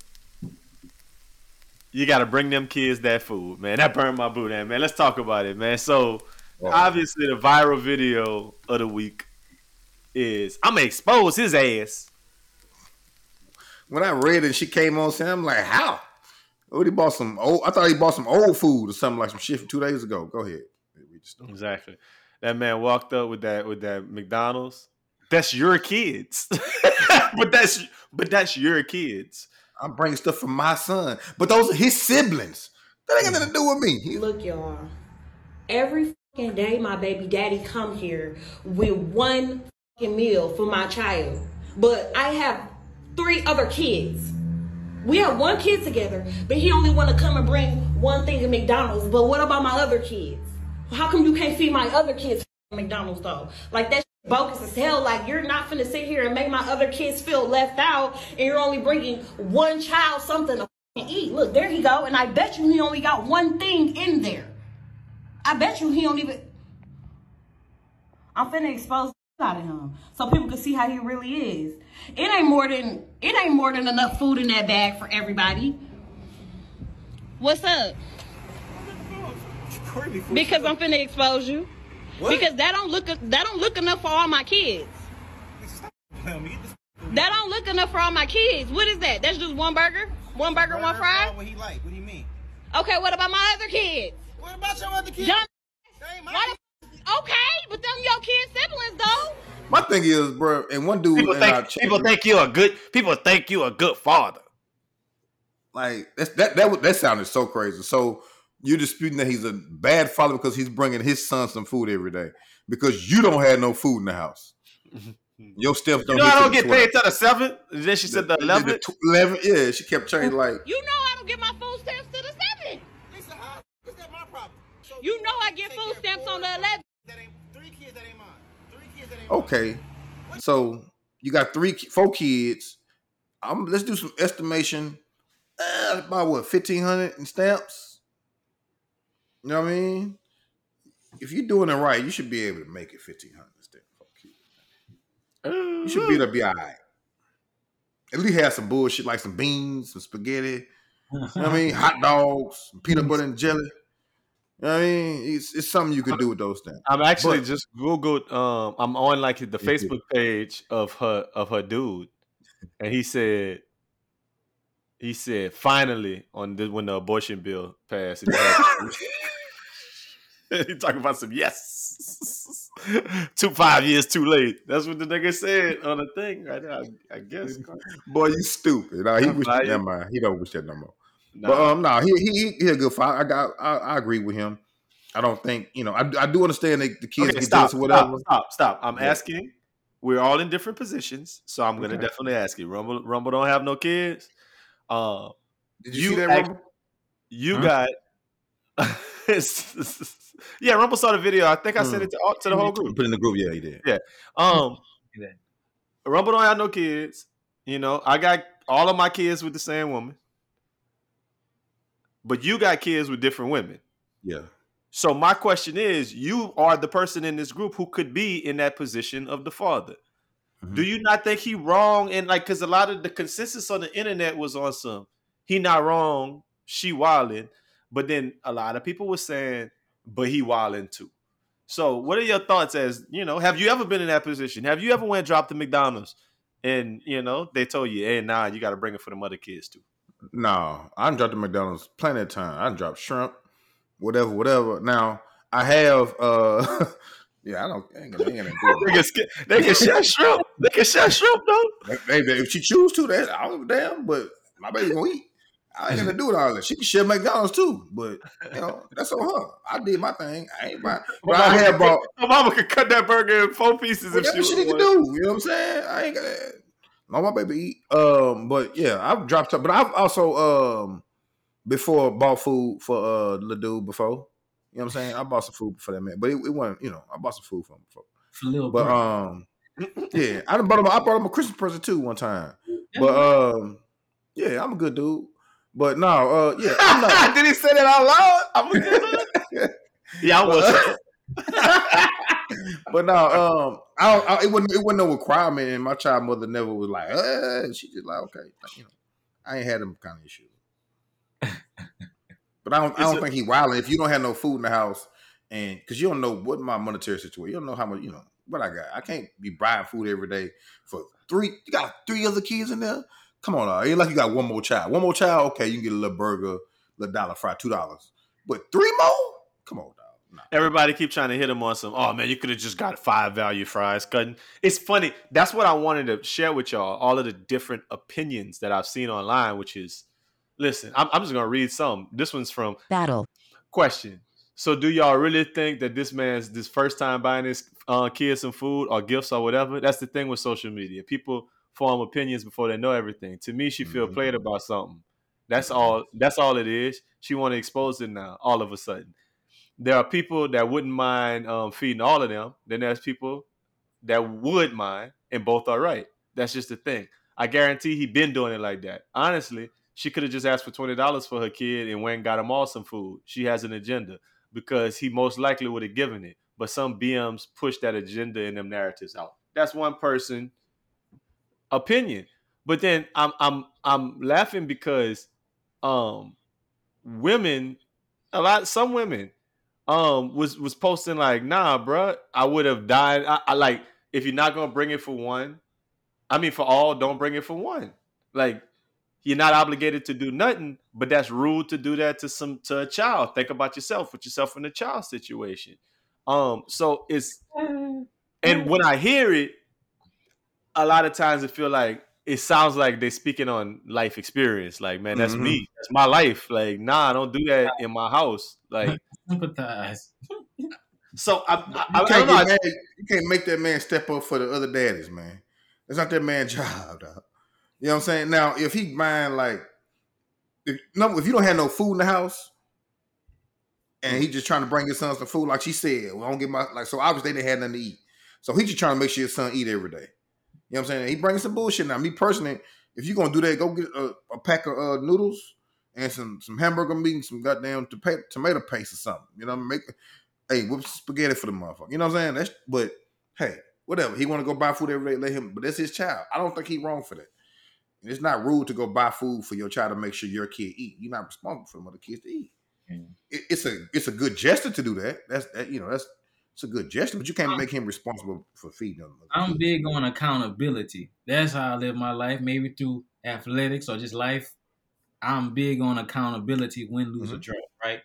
you gotta bring them kids that food, man. That burned my boot at, man. Let's talk about it, man. So Oh. obviously the viral video of the week is I'm gonna expose his ass. When I read it, she came on saying, I'm like, how? Oh, he bought some old. I thought he bought some old food or something like some shit from two days ago. Go ahead. Read the story. Exactly. That man walked up with that with that McDonald's. That's your kids. but that's but that's your kids. I'm bringing stuff for my son, but those are his siblings. That ain't got nothing to do with me. Look, y'all. Every fucking day, my baby daddy come here with one meal for my child, but I have three other kids. We have one kid together, but he only want to come and bring one thing to McDonald's. But what about my other kids? How come you can't feed my other kids McDonald's though? Like that's bogus as hell. Like you're not finna sit here and make my other kids feel left out, and you're only bringing one child something to eat. Look, there he go, and I bet you he only got one thing in there. I bet you he don't even. I'm finna expose out of him so people can see how he really is. It ain't more than it ain't more than enough food in that bag for everybody. What's up? Because I'm finna expose you. Because that don't look that don't look enough for all my kids. That don't look enough for all my kids. What is that? That's just one burger, one burger, one fry. What he like? What do you mean? Okay, what about my other kids? What about your other kids? John, They ain't why the, Okay, but them your kid siblings though. My thing is, bro, and one dude People in our think chat people group- think you a good people think you a good father. like that's, that that was- that sounded so crazy. So you're disputing that he's a bad father because he's bringing his son some food every day because you don't have no food in the house. Your steps don't. know hit I don't get 12. paid till the seventh. Then she said the eleventh. tw- 11, yeah, she kept changing like You know I don't get my food stamps to the seventh. Lisa, how is that my problem? So You know I get food stamps on the 11th. That ain't three kids that ain't mine. Three kids that ain't mine. okay. So you got three, four kids. I'm let's do some estimation. Uh, about what fifteen hundred in stamps. You know what I mean? If you're doing it right, you should be able to make it fifteen hundred stamps. for kids. You should be able to be all right. At least have some bullshit like some beans, some spaghetti. You know what I mean? Hot dogs, peanut butter and jelly. You know what I mean? It's, it's something you can do with those things. I'm actually But- just googled. Um, I'm on like the. Facebook page of her of her dude, and he said, he said finally on this when the abortion bill passed. He, talking about some yes, two five years too late. That's what the nigga said on the thing right now. I, I guess. Boy, you stupid. Nah, he wish never mind. He don't wish that no more. Nah. But um, no, he he he a good father. I got I, I agree with him. I don't think you know. I, I do understand that the kids okay, get stop, whatever. stop, stop. I'm Yeah. asking. We're all in different positions, so I'm gonna Okay. definitely ask you. Rumble, Rumble don't have no kids. Uh, Did you, you see that? act- Rumble? you Huh? got. yeah, Rumble saw the video. I think I sent Hmm. it to, all- to the whole group. Put in the group. Yeah, he did. Yeah. Um, Rumble don't have no kids. You know, I got all of my kids with the same woman, but you got kids with different women. Yeah. So my question is, you are the person in this group who could be in that position of the father. Mhm. Do you not think he wrong? And like, because a lot of the consensus on the internet was on some, he not wrong, she wilding, but then a lot of people were saying, but he wilding too. So what are your thoughts? As you know, have you ever been in that position? Have you ever went dropped to McDonald's and you know they told you, hey, nah, you got to bring it for the mother kids too. No, I dropped the McDonald's plenty of time. I dropped shrimp, whatever, whatever. Now I have. uh Yeah, I don't. I ain't gonna, ain't gonna do They it. can, they can share shrimp. They can share shrimp though. Hey, if she choose to, that I don't give a damn. But my baby gonna eat. I ain't gonna do it all that. She can share McDonald's too, but you know that's on her. I did my thing. I ain't my. But I have bought. My mama could cut that burger in four pieces if Whatever she she was can do. You know what I'm saying? I ain't gonna. Let my baby eat. Um, but yeah, I've dropped up. But I've also um before bought food for uh the dude before. You know what I'm saying? I bought some food for that man, but it, it wasn't. You know, I bought some food for him before. For little But um, yeah, I done bought him. I bought him a Christmas present too one time. But um, yeah, I'm a good dude. But no, uh, yeah, I'm not. Did he say that out loud? I'm a good Yeah, I was. But no, um, I, I it wasn't it wasn't no requirement, and my child mother never was like, uh, she just like, okay, like, you know, I ain't had them kind of issues. but I don't, I don't a- think he wilding if you don't have no food in the house, and because you don't know what my monetary situation, you don't know how much, you know, what I got. I can't be buying food every day for three. You got three other kids in there. Come on, uh, like you got one more child. One more child, okay, you can get a little burger, little dollar fry, two dollars. But three more? Come on, dog. Nah. Everybody keep trying to hit him on some. Oh man, you could have just got five value fries. Cutting. It's funny. That's what I wanted to share with y'all. All of the different opinions that I've seen online. Which is, listen, I'm, I'm just gonna read some. This one's from Battle. question. So, do y'all really think that this man's this first time buying his uh, kids some food or gifts or whatever? That's the thing with social media. People form opinions before they know everything. To me, she feel Mhm. played about something. That's all. That's all it is. She want to expose it now. All of a sudden, there are people that wouldn't mind um, feeding all of them. Then there's people that would mind, and both are right. That's just the thing. I guarantee he been doing it like that. Honestly, she could have just asked for twenty dollars for her kid and went and got him all some food. She has an agenda because he most likely would have given it. But some BMs push that agenda and them narratives out. That's one person opinion. But then I'm I'm I'm laughing because um women a lot some women um was was posting like nah bruh I would have died. I, I like if you're not gonna bring it for one I mean for all don't bring it for one. Like you're not obligated to do nothing but that's rude to do that to some to a child. Think about yourself put yourself in a child situation. Um, so it's and when I hear it, a lot of times it feel like it sounds like they're speaking on life experience. Like, man, that's Mhm. me. That's my life. Like, nah, I don't do that in my house. Like, Sympathize. so I, I, You I, I can't, don't know. mad, you can't make that man step up for the other daddies, man. That's not that man's job, dog. You know what I'm saying? Now, if he mind like, if no, if you don't have no food in the house, and he just trying to bring his son some food, like she said, well, I don't get my like. So obviously they didn't have nothing to eat. So he just trying to make sure his son eat every day. You know what I'm saying? He bringing some bullshit now. Me personally, if you're gonna do that, go get a, a pack of uh, noodles and some some hamburger meat and some goddamn tomato, tomato paste or something. You know, make hey whip spaghetti for the motherfucker. You know what I'm saying? That's but hey, whatever. He want to go buy food every day. Let him. But that's his child. I don't think he wrong for that. And it's not rude to go buy food for your child to make sure your kid eat. You're not responsible for them other kids to eat. Mm. It, it's a it's a good gesture to do that. That's that, you know that's it's a good gesture, but you can't make him responsible for feeding them. I'm big on accountability. That's how I live my life, maybe through athletics or just life. I'm big on accountability, win, lose, or Mhm. draw, right?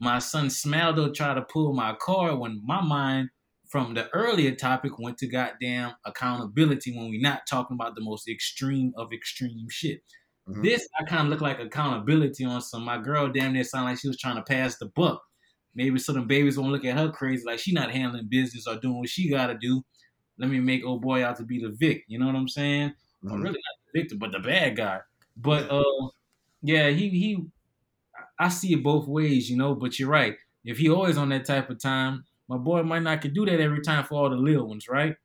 My son Smaldo tried to pull my card when my mind from the earlier topic went to goddamn accountability when we're not talking about the most extreme of extreme shit. Mhm. This I kind of look like accountability on some. My girl damn near sound like she was trying to pass the buck. Maybe so them babies won't look at her crazy like she not handling business or doing what she gotta do. Let me make old boy out to be the vic. You know what I'm saying? Or Mhm. really not the victim, but the bad guy. But uh, yeah, he he. I see it both ways, you know. But you're right. If he always on that type of time, my boy might not could do that every time for all the little ones, right?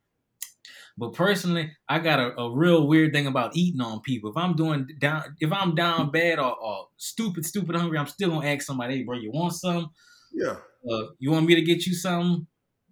But personally, I got a, a real weird thing about eating on people. If I'm doing down, if I'm down bad or, or stupid, stupid hungry, I'm still gonna ask somebody, "Hey, bro, you want some? Yeah. Uh, you want me to get you some?"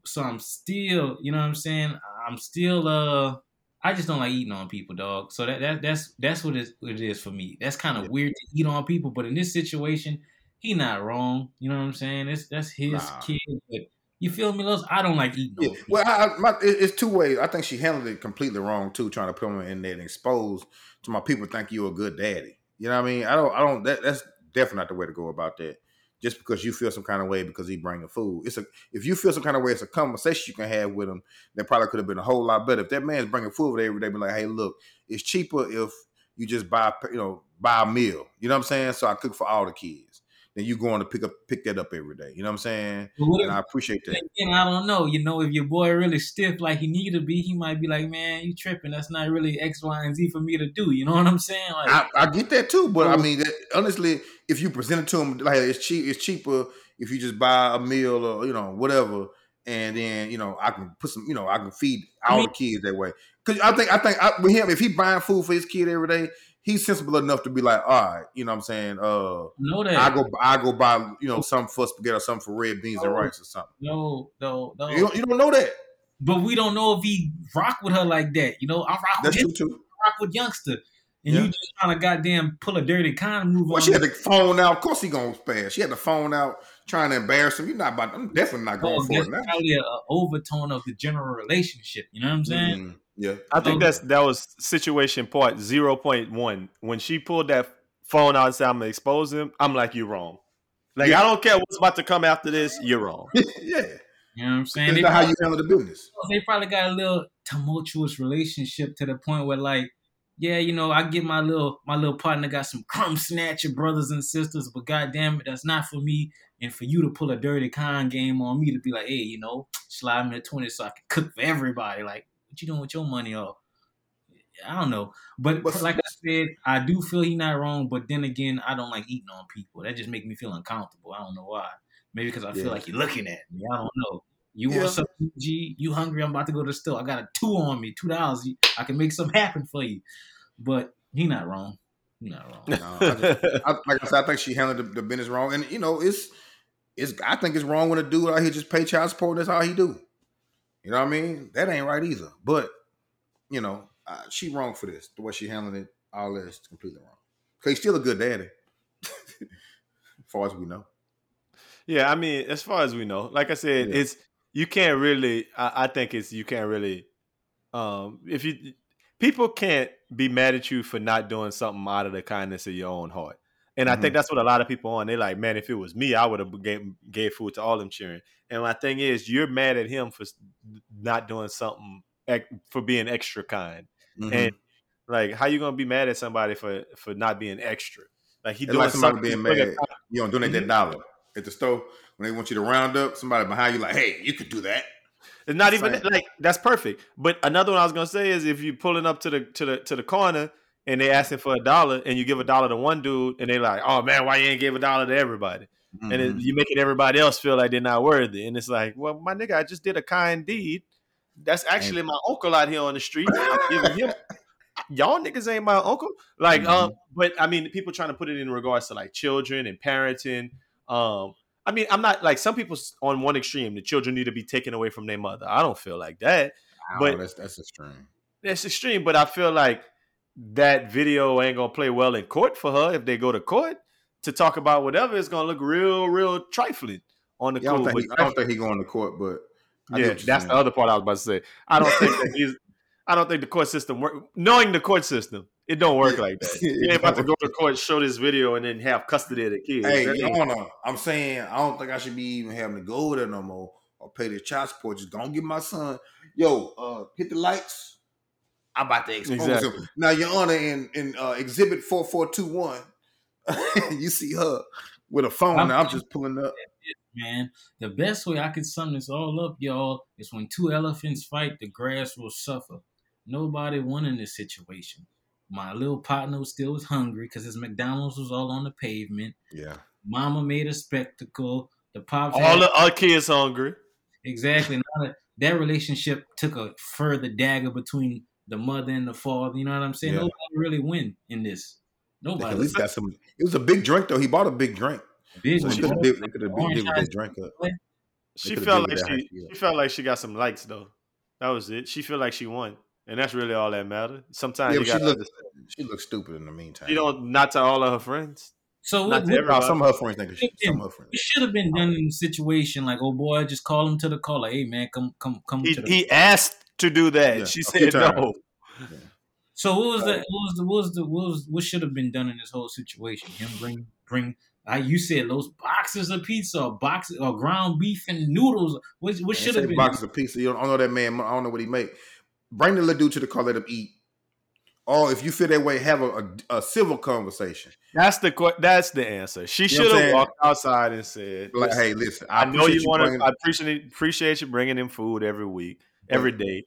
So I'm still, you know what I'm saying? I'm still, uh, I just don't like eating on people, dog. So that, that that's that's what it, what it is for me. That's kind of Yeah. weird to eat on people, but in this situation, he not wrong. You know what I'm saying? It's that's his Nah. kid, but you feel me, Los? I don't like eating Yeah. Well, I, my, it's two ways. I think she handled it completely wrong too, trying to put him in there and expose to my people think you're a good daddy. You know what I mean? I don't. I don't. That, that's definitely not the way to go about that. Just because you feel some kind of way because he bringing food, it's a. If you feel some kind of way, it's a conversation you can have with him that probably could have been a whole lot better. If that man's bringing food every day, be like, hey, look, it's cheaper if you just buy, you know, buy a meal. You know what I'm saying? So I cook for all the kids. Then you going to pick up, pick that up every day. You know what I'm saying? What And I appreciate that. Again, I don't know. You know, if your boy really stiff like he need to be, he might be like, "Man, you tripping? That's not really X, Y, and Z for me to do." You know what I'm saying? Like, I, I get that too, but I mean, that, honestly, if you present it to him like it's cheap, it's cheaper if you just buy a meal or you know whatever, and then you know I can put some, you know, I can feed all mean- the kids that way. Because I think I think I, with him, if he buying food for his kid every day, he's sensible enough to be like, all right, you know what I'm saying? Uh, that? I go I go buy you know something for spaghetti or something for red beans and Oh. rice or something. no, no, no. You don't, you don't know that. but we don't know if he rock with her like that. You know, I rock with That's true too. rock with youngster, and Yeah. you just trying to goddamn pull a dirty con move Well, on. she had the phone out. Of course, he gonna spaz. She had the phone out trying to embarrass him. You're not about. I'm definitely not going Oh, for that's it now. probably a, a overtone of the general relationship. You know what I'm saying? Mhm. Yeah. I think Okay. that's that was situation part zero point one. When she pulled that phone out and said, "I'm gonna expose him," I'm like, "You're wrong." Like Yeah. I don't care what's about to come after this. You're wrong. yeah. You know what I'm saying? That's how you handle the business. Oh, they probably got a little tumultuous relationship to the point where like, yeah, you know, I get my little my little partner got some crumb snatcher brothers and sisters, but goddamn it, that's not for me. And for you to pull a dirty con game on me to be like, hey, you know, slide me a twenty so I can cook for everybody. Like, what you doing with your money? Or I don't know. But, But- like I said, I do feel he not wrong. But then again, I don't like eating on people. That just make me feel uncomfortable. I don't know why. Maybe because I Yeah. feel like you're looking at me. I don't know. You Yeah. want something, G? You hungry? I'm about to go to the store. I got a two on me, two dollars. I can make something happen for you. But he not wrong. He not wrong. No, I just- I, like I said, I think she handled the, the business wrong, and you know, it's it's. I think it's wrong when a dude out here just pay child support. and That's all he do. You know what I mean? That ain't right either. But you know, uh, she wrong for this. The way she handled it, all that is completely wrong. Cause he's still a good daddy, as far as we know. Yeah, I mean, as far as we know, like I said, Yeah. it's you can't really. I, I think it's you can't really. Um, if you people can't be mad at you for not doing something out of the kindness of your own heart, And I Mhm. think that's what a lot of people on. They like, man, if it was me, I would have gave, gave food to all them cheering. And my thing is, you're mad at him for not doing something for being extra kind. Mhm. And like, how you gonna be mad at somebody for for not being extra? Like he It's doing like somebody something. being mad. You don't donate that dollar at the store when they want you to round up somebody behind you. Like, hey, you could do that. It's not even like that's perfect. But another one I was gonna say is if you're pulling up to the to the to the corner and they asking for a dollar and you give a dollar to one dude and they like, oh man, why you ain't give a dollar to everybody? And it, Mhm. you making everybody else feel like they're not worthy. And it's like, well, my nigga, I just did a kind deed. That's actually my uncle out here on the street. Him. Y'all niggas ain't my uncle. Like, um, but I mean, people trying to put it in regards to like children and parenting. Um, I mean, I'm not like some people on one extreme. The children need to be taken away from their mother. I don't feel like that. Oh, but- that's that's extreme. That's extreme, but I feel like that video ain't gonna play well in court for her if they go to court to talk about whatever. It's gonna look real, real trifling on the Yeah, I don't think he, I don't think he going to court, but I yeah, that's saying. the other part I was about to say. I don't think that he's. I don't think the court system work. Knowing the court system, it don't work like that. You ain't about to go to court, show this video, and then have custody of the kids. Hey, That ain't- Honor, I'm saying I don't think I should be even having to go there no more or pay the child support. Just gonna give my son, yo, uh, hit the lights. I'm about to expose Exactly. him. Now, Your Honor, in in uh, Exhibit four four two one, you see her with a phone. I'm- now I'm just pulling up. man. The best way I can sum this all up, y'all, is when two elephants fight, the grass will suffer. Nobody won in this situation. My little partner still was hungry because his McDonald's was all on the pavement. Yeah, Mama made a spectacle. The pops all had- the our kids hungry. exactly. Now that, that relationship took a further dagger between the mother and the father. You know what I'm saying? Yeah. Nobody really win in this. They Nobody. at least got some. It was a big drink though. He bought a big drink. Big So one. they could have did, they could have Orange did with that drink up. She felt like she, she felt like she got some likes though. That was it. She felt like she won, and that's really all that mattered. Sometimes Yeah, you she got looked she looked stupid in the meantime. you don't not to all of her friends. So Not what, what, some of her friends think that she, some of her friends. It should have been done in a situation like, oh boy, just call him to the caller. Hey man, come come come He, to the he asked to do that. Yeah, she said times. no. So what was the what was the what was the what was what should have been done in this whole situation? Him bring bring like you said those boxes of pizza or boxes or ground beef and noodles. What what should have been boxes of pizza. You don't, I don't know that man. I don't know what he make. Bring the little dude to the car. Let him eat. Or if you feel that way, have a, a, a civil conversation. That's the that's the answer. She You should have saying? walked outside and said, Like, hey, listen, I, know you want to. I appreciate appreciate you bringing in food every week, every day.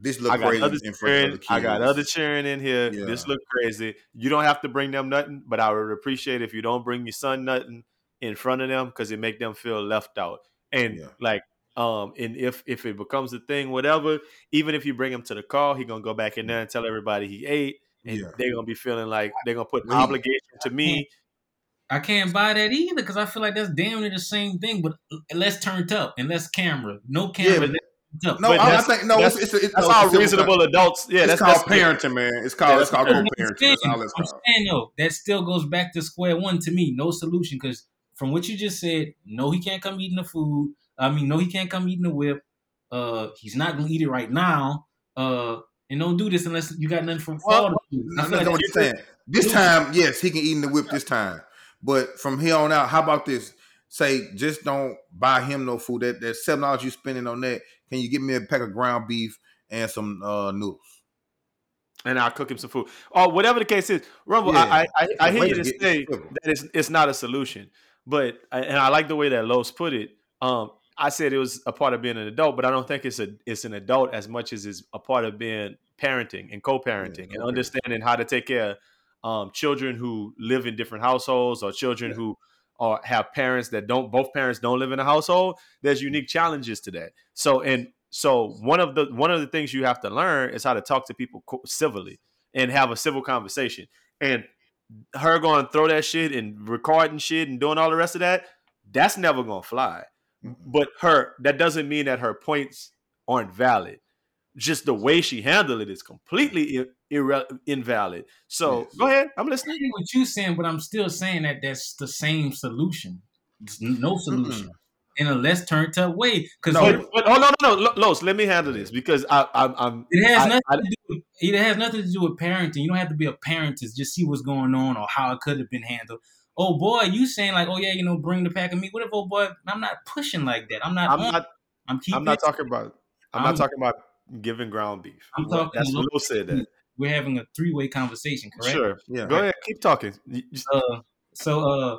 This I look got crazy others in front of cheering. kids. I got other cheering in here. Yeah. This look crazy. You don't have to bring them nothing, but I would appreciate if you don't bring your son nothing in front of them because it make them feel left out. And Yeah. like, um, and if if it becomes a thing, whatever, even if you bring him to the car, he gonna go back in there and tell everybody he ate, and Yeah. they're gonna be feeling like they're gonna put Well, obligation to me. I can't buy that either because I feel like that's damn near the same thing, but less turned up and less camera. No camera. Yeah, less. No, But I, I that's- think no. that's- It's, it's, it's, That's no, how it's civil reasonable con- adults. Yeah, that's called that's parenting, man. It's called Yeah, it's called that's co-parenting. saying, That's all it's I'm called. saying though, that still goes back to square one to me. No solution because from what you just said, no, he can't come eating the food. I mean, no, he can't come eating the whip. Uh, he's not gonna eat it right now. Uh, and don't do this unless you got nothing from Well, fall. to. I No, like not what you're saying. This time, yes, he can eat in the whip this time. But from here on out, how about this? Say, just don't buy him no food. That that seven dollars you spending on that. Can you get me a pack of ground beef and some uh, noodles? and I'll cook him some food. Or whatever the case is. Rumble, Yeah. I, I, I, I hear you to say that it's, it's not a solution. But and I like the way that Los put it. Um, I said it was a part of being an adult, but I don't think it's a it's an adult as much as it's a part of being parenting and co-parenting Yeah, and understanding how to take care of um, children who live in different households or children Yeah. who are have parents that don't both parents don't live in a household. There's unique challenges to that. So and so one of the one of the things you have to learn is how to talk to people civilly and have a civil conversation. And her going to throw that shit and recording shit and doing all the rest of that, that's never going to fly. Mm-hmm. But her that doesn't mean that her points aren't valid. Just the way she handled it is completely irre- invalid. So Yes. go ahead, I'm listening. hear what you're saying, but I'm still saying that that's the same solution. It's no solution. in a less turned up way. Because No. But, but- oh no, no, no, Lo- Los, let me handle this because I, I'm, I'm it has I- nothing I- to do. With, it has nothing to do with parenting. You don't have to be a parent to just see what's going on or how it could have been handled. Oh boy, you saying like, oh yeah, you know, bring the pack of meat. What if, oh boy, I'm not pushing like that. I'm not. I'm on- not, I'm keeping. I'm not talking about, I'm, I'm- not talking about giving ground beef. I'm talking That's Lo said that. We're having a three way conversation, correct? Sure, Yeah. go ahead, keep talking. You- you- uh, so uh,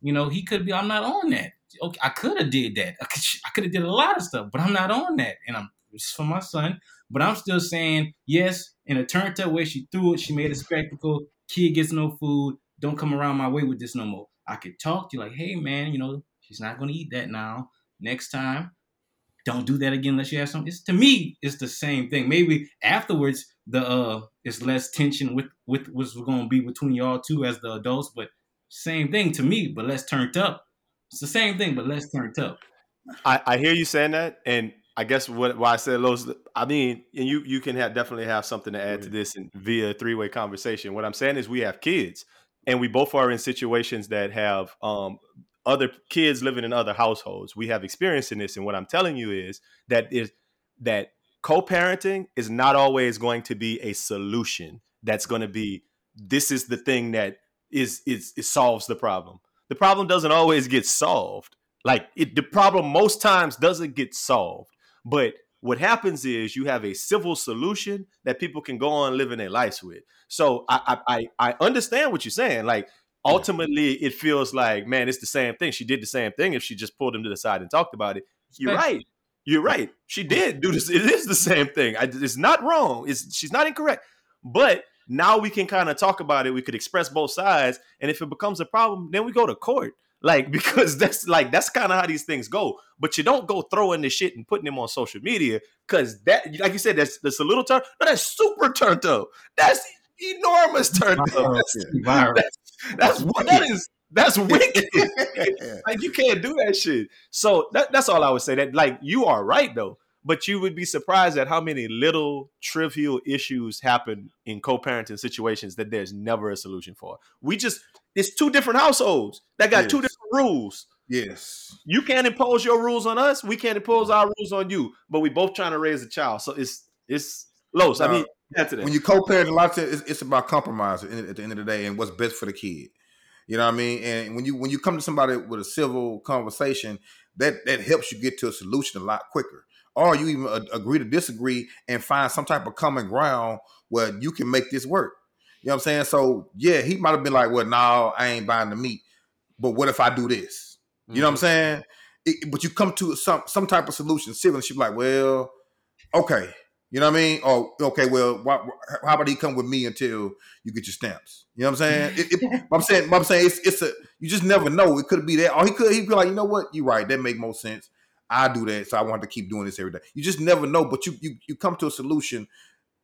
you know, he could be. I'm not on that. Okay, I could have did that. I could, I have did a lot of stuff, but I'm not on that, and I'm it's for my son. But I'm still saying yes. In a turned up way, she threw it. She made a spectacle. Kid gets no food. Don't come around my way with this no more. I could talk to you like, hey man, you know, she's not gonna eat that now. Next time, don't do that again unless you have something. It's to me, it's the same thing. Maybe afterwards, the uh, it's less tension with with what's going to be between y'all two as the adults, but same thing to me, but less turned up. It's the same thing, but less turned up. I, I hear you saying that, and I guess what why I said Los. I mean, and you you can have definitely have something to add to this and via three way conversation. What I'm saying is we have kids, and we both are in situations that have um, other kids living in other households. We have experience in this, and what I'm telling you is that is that co-parenting is not always going to be a solution. That's going to be this is the thing that is is it solves the problem. The problem doesn't always get solved. Like it, the problem most times doesn't get solved. But what happens is you have a civil solution that people can go on living their lives with. So I I I I understand what you're saying. Like ultimately, it feels like man, it's the same thing. She did the same thing if she just pulled him to the side and talked about it. You're right. You're right. She did do this. It is the same thing. I, it's not wrong. It's she's not incorrect. But now we can kind of talk about it. We could express both sides, and if it becomes a problem, then we go to court. Like because that's like that's kind of how these things go. But you don't go throwing this shit and putting them on social media because that, like you said, that's that's a little turn. No, that's super turned up. That's enormous turned up. That's, Viral. that's what that is. That's wicked. like you can't do that shit. So that, that's all I would say. That like you are right though, but you would be surprised at how many little trivial issues happen in co-parenting situations that there's never a solution for. We just it's two different households that got two different rules. yes. You can't impose your rules on us. We can't impose our rules on you. But we both trying to raise a child. So it's it's Los. I Uh, mean, that's it. when you co-parent, a lot of it's, it's about compromise at the end- at the end of the day and what's best for the kid. You know what I mean? And when you when you come to somebody with a civil conversation, that that helps you get to a solution a lot quicker. Or you even a- agree to disagree and find some type of common ground where you can make this work. You know what I'm saying? So yeah, he might have been like, "Well, no, I ain't buying the meat." But what if I do this? You know what I'm mm-hmm. saying? It, but you come to some some type of solution. Civil, she be like, "Well, okay." You know what I mean? Or okay, well, why, how about he come with me until you get your stamps? You know what I'm saying? It, it, I'm saying, I'm saying it's it's a you just never know. It could be that, or he could he be like, you know what? You're right. That make more sense. I do that, so I want to keep doing this every day. You just never know, but you you you come to a solution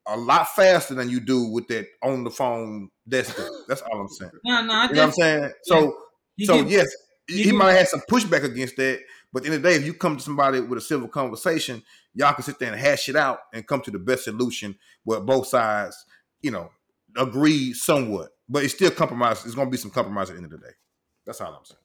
a lot faster than you do with that on the phone desktop. That's all I'm saying. No, no, I You know what I'm saying? So so get- yes, he might have some pushback against that, but at the end of the day, if you come to somebody with a civil conversation, y'all can sit there and hash it out and come to the best solution where both sides, you know, agree somewhat. But it's still compromise. It's gonna be some compromise at the end of the day. That's all I'm saying.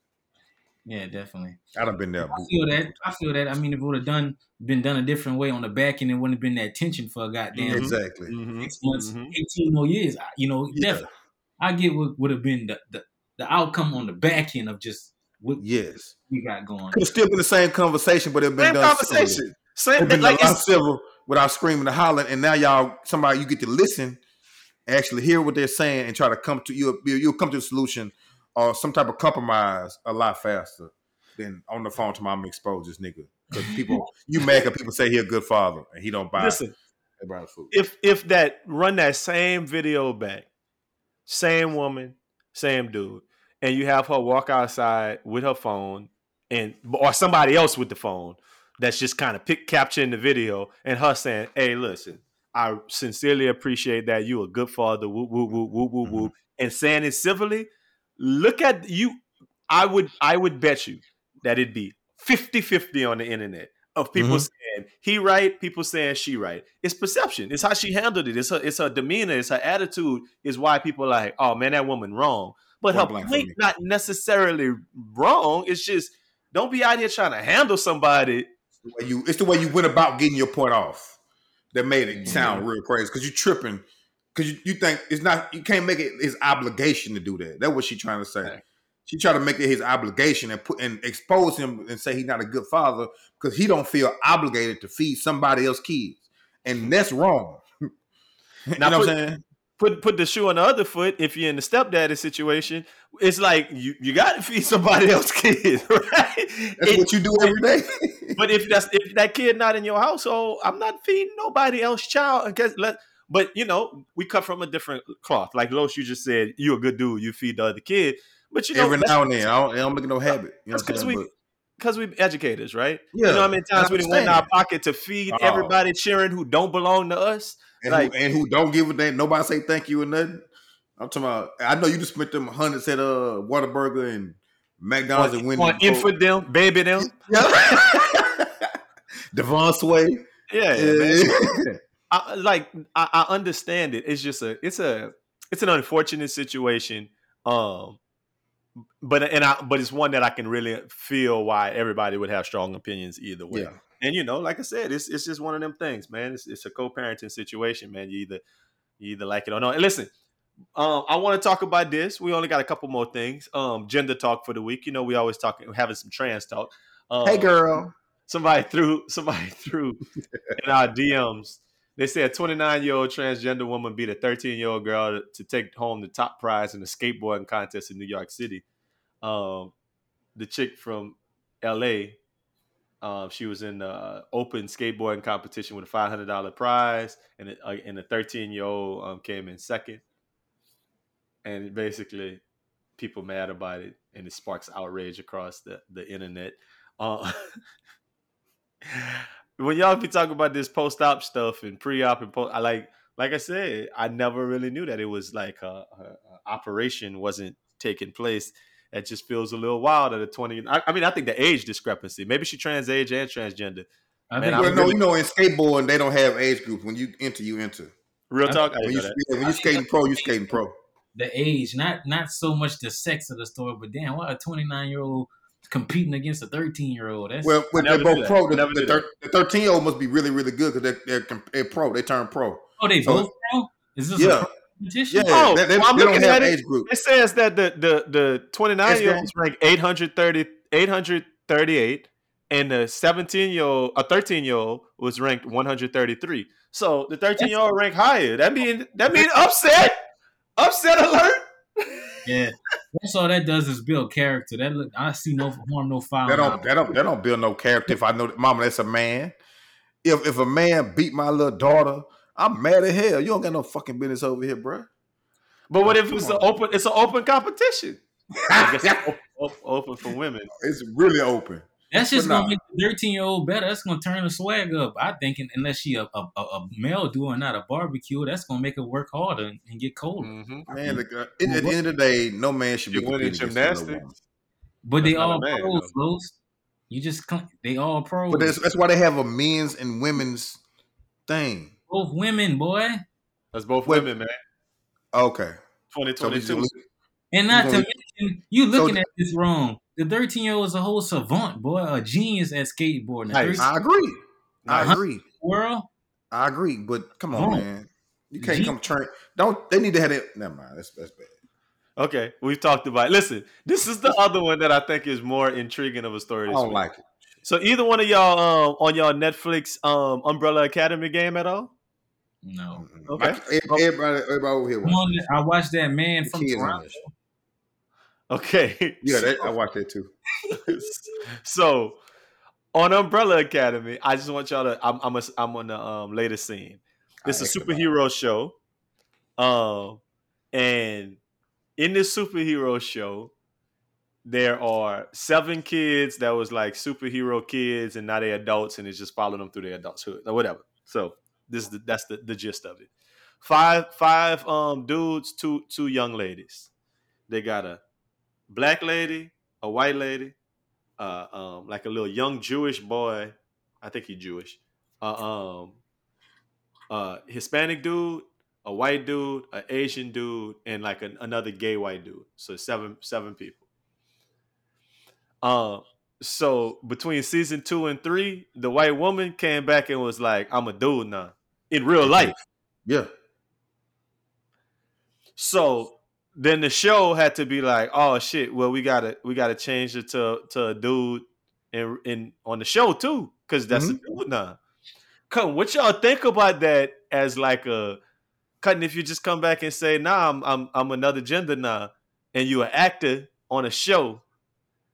yeah, definitely. I done been there. I feel that. I feel that. I mean, if it would have done been done a different way on the back end, it wouldn't have been that tension for a goddamn Mhm. Exactly. Mhm. six months, Mhm. eighteen more years. You know, Yeah. definitely. I get what would have been the, the the outcome on the back end of just what Yes. we got going. Could still been the same conversation, but it been Same done conversation. Same been like a it's, civil without screaming and hollering, and now y'all somebody you get to listen, actually hear what they're saying, and try to come to you. You'll come to a solution or some type of compromise a lot faster than on the phone to mom expose this nigga because people you mad because people say he a good father and he don't buy listen. food. if if that run that same video back, same woman, same dude, and you have her walk outside with her phone and or somebody else with the phone that's just kind of pick capturing the video and her saying, "Hey, listen, I sincerely appreciate that you a good father." Woo woo woo woo woo woo, and saying it civilly. Look at you. I would I would bet you that it'd be 50-50 on the internet of people Mhm. saying he right, people saying she right. It's perception. It's how she handled it. It's her it's her demeanor. It's her attitude. Is why people are like, oh man, that woman wrong. But Point her point not necessarily wrong. It's just Don't be out here trying to handle somebody. the way you it's the way you went about getting your point off that made it mm-hmm. sound real crazy because you're tripping because you, you think it's not you can't make it his obligation to do that that's what she trying to say Right. she tried to make it his obligation and put and expose him and say he's not a good father because he don't feel obligated to feed somebody else kids and that's wrong you Now know what i'm saying Put put the shoe on the other foot. If you're in the stepdaddy situation, it's like you, you got to feed somebody else kids, right? that's It- what you do every day but if that's if that kid not in your household, I'm not feeding nobody else child. Because let, but you know, we cut from a different cloth. Like Los, you just said, you're a good dude. You feed the other kid, but you know, every now and then i don't, I don't make no habit you know That's what i'm 'cause saying we- because we educators, right? Yeah, you know how many times I we done went in our pocket to feed Oh. everybody cheering who don't belong to us. And, Like- who, and who don't give a damn. Nobody say thank you or nothing. I'm talking about. I know you just spent them hundreds at uh Whataburger and McDonald's and on, Wendy's. on infant them, baby them. Yeah. Devon Sway. Yeah, man. Yeah. I, like I, I understand it. It's just a it's a it's an unfortunate situation. Um, but and I but it's one that I can really feel why everybody would have strong opinions either way. Yeah. And you know, like I said, it's it's just one of them things, man. It's it's a co-parenting situation, man. You either you either like it or not. And listen, um, I want to talk about this. We only got a couple more things. Um, gender talk for the week. You know, we always talking having some trans talk. Um, Hey girl. somebody threw somebody threw in our DMs. They said a 29 year old transgender woman beat a 13 year old girl to take home the top prize in a skateboarding contest in New York City. Um, the chick from LA, um, she was in the open skateboarding competition with a $500 prize, and it, uh, and 13 year old um, came in second. And basically, people mad about it, and it sparks outrage across the the internet. Uh, when y'all be talking about this post op stuff and pre op and post, I like like I said, I never really knew that it was like a, a, a operation wasn't taking place. It just feels a little wild at a twenty. I, I mean, I think the age discrepancy. Maybe she trans age and transgender. I Man, think I Well, no, really- you know, in skateboarding they don't have age groups. When you enter, you enter. Real talk. I When you, know that. yeah, when you skating pro, you skating pro. the age, not not so much the sex of the story, but damn, what a 29 year old competing against a 13 year old? That's Well, when they're both pro, the, Never the, thir- the 13 year old must be really, really good because they're, they're, they're pro. They turn pro. oh, they so- both pro. Is this Yeah. A competition? Yeah, Oh, they, they, well, I'm they don't looking have at it. age groups. It says that the the the 29 year Yes, olds ranked 830 838 and the 17 year old a 13 year old was ranked 133. So the 13 year old ranked higher. That mean that mean upset. Upset alert. Yeah, that's all that does is build character. That look, I see no harm, no foul. That don't that don't that don't build no character. If I know that mama, that's a man. If if a man beat my little daughter, I'm mad as hell. You don't got no fucking business over here, bro. But what if it's an open it's an open competition? I guess it's op- op- open for women. it's really open. That's just But gonna nah. make the 13 year old better. That's gonna turn the swag up. I think, unless she a, a, a, a male doing not a barbecue, that's gonna make her work harder and, and get colder. Mm-hmm. Man, the, uh, at, at the end of the day, no man should be You win in competing against another gymnastics? woman. But they That's not all man, pros, though. You just they all pros. But that's, that's why they have a men's and women's thing. Both women, boy. That's both Wait. women, man. Okay, 2022. just- And not to mention, you looking So- at this wrong. The 13 year old is a whole savant, boy, a genius at skateboarding. The Nice. 13 I agree. I Uh-huh. agree. world, I agree. But come on, Oh. man, you can't Gee. come train. Don't they need to have it? Never mind. That's that's bad. Okay, we've talked about. Listen, this is the other one that I think is more intriguing of a story. I don't week. like it. So either one of y'all um, on y'all Netflix um, Umbrella Academy game at all? No. Okay. Like, everybody, everybody over here. Come Watch. I watched that man The from Toronto. Okay. Yeah, that, I watched that too. so on Umbrella Academy, I just want y'all to. I'm I'm, a, I'm on the um, latest scene. This is a superhero show, um, and in this superhero show, there are seven kids that was like superhero kids, and now they're adults, and it's just following them through their adulthood or whatever. So this is the, that's the, the gist of it. Five five um dudes, two two young ladies. They got a black lady, a white lady, uh, um, like a little young Jewish boy. I think he's Jewish. Uh, um, uh, Hispanic dude, a white dude, an Asian dude, and like an, another gay white dude. So seven seven people. Um, so between season two and three, the white woman came back and was like, "I'm a dude now." In real life, Yeah. So then the show had to be like, oh shit, well we gotta we gotta change it to to a dude in in on the show too, because that's mm-hmm. a dude now. Come, what y'all think about that as like a cutting if you just come back and say, nah, I'm I'm I'm another gender now, and you an actor on a show.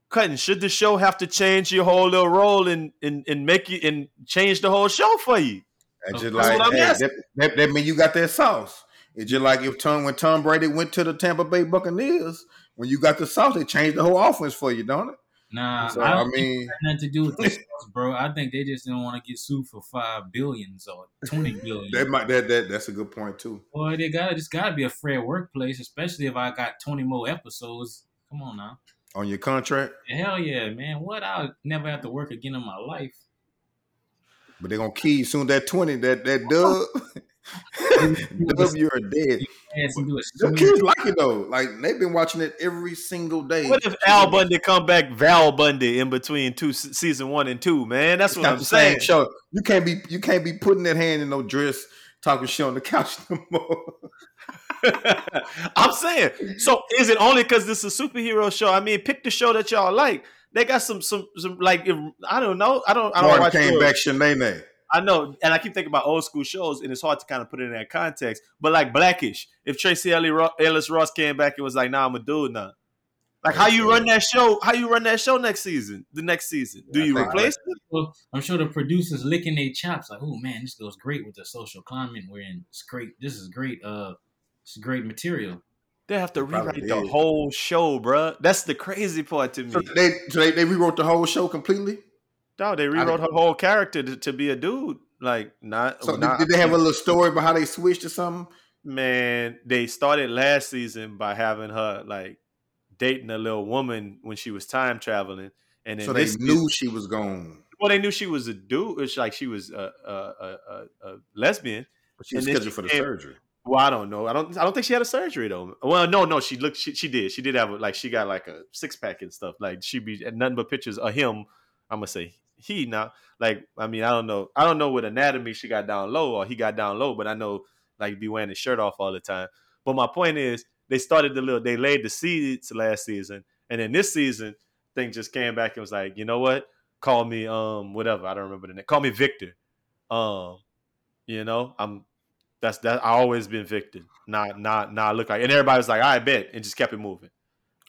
Cutting, should the show have to change your whole little role and and, and make you and change the whole show for you? That's just like hey, that, that, that mean you got that sauce. It's just like if Tom when Tom Brady went to the Tampa Bay Buccaneers, when you got the sauce, they changed the whole offense for you, don't it? Nah, So I I don't mean, nothing to do with the sauce, bro. I think they just didn't want to get sued for five billions or twenty billion. that might that, that that's a good point too. Boy, they gotta just got to be a fair workplace, especially if I got twenty more episodes. Come on now, On your contract, hell yeah, man. What? I'll never have to work again in my life. But they're gonna key you soon that 20, that that dub. dub, you're dead. Ass and do it. The kids like it though. Like they've been watching it every single day. What if Al Bundy come back Val Bundy in between two season one and two? Man, that's It's what I'm saying. show. You can't be you can't be putting that hand in no dress talking shit on the couch no more. I'm saying. So is it only because this is a superhero show? I mean, pick the show that y'all like. They got some some some like if, I don't know. I don't I don't Martin watch came shows. back Shanae. I know, and I keep thinking about old school shows, and it's hard to kind of put it in that context. But like Blackish, if Tracee Ellis Ross came back and was like, "Nah, I'm a dude now," like how you run that show? How you run that show next season? The next season, do you replace it? Well, I'm sure the producers licking their chops like, oh man, this goes great with the social climate we're in. It's great. This is great. Uh, it's great material. They have to rewrite the whole show, bruh. That's the crazy part to me. So they so they, they rewrote the whole show completely. Dog, they rewrote her whole character to, to be a dude. Like, not, So not did, did they have a little story about how they switched or something? man. They started last season by having her like dating a little woman when she was time traveling, and then So they this knew she was gone. well, they knew she was a dude. It's like she was a a, a, a, lesbian. But she was scheduled for the came- surgery. Well, I don't know. I don't. I don't think she had a surgery though. Well, no, no. She looked. She, she did. She did have a, like she got like a six pack and stuff. Like she be nothing but pictures of him. I'm gonna say he now. Like I mean, I don't know. I don't know what anatomy she got down low or he got down low, but I know like be wearing his shirt off all the time. But my point is, they started the little. They laid the seeds last season, and then this season, thing just came back and was like, you know what? Call me um whatever. I don't remember the name. Call me Victor. Um, you know, I'm that's that I always been Victor. Not not not look like and everybody was like, I bet, and just kept it moving.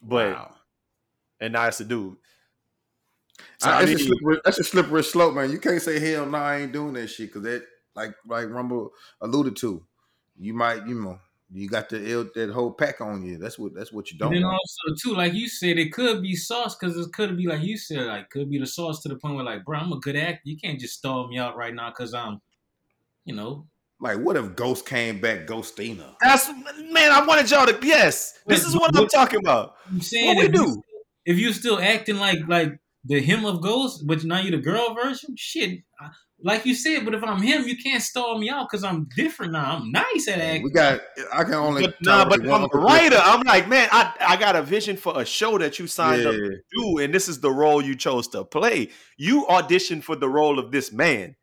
But Wow. and now it's a dude. So, I- I that's, a slippery, that's a slippery slope, man. You can't say hell no, I ain't doing that shit because that, like, like Rumble alluded to, you might, you know, you got the ill, that whole pack on you. That's what that's what you don't then want. also too, like you said, it could be sauce because it could be like you said, like could be the sauce to the point where like, bro, I'm a good actor. You can't just stall me out right now because I'm, you know, Like, what if Ghost came back, Ghostina? that's man, I wanted y'all to yes. This is what I'm talking about. I'm saying What we if you- do? if you still acting like like the him of Ghost, but now you're the girl version, shit. I- Like you said, but if I'm him, you can't stall me out because I'm different now. I'm nice at acting. We got. I can only. But nah, but I'm a other writer. I'm like, man, I, I got a vision for a show that you signed up Yeah. to do, and this is the role you chose to play. You auditioned for the role of this man.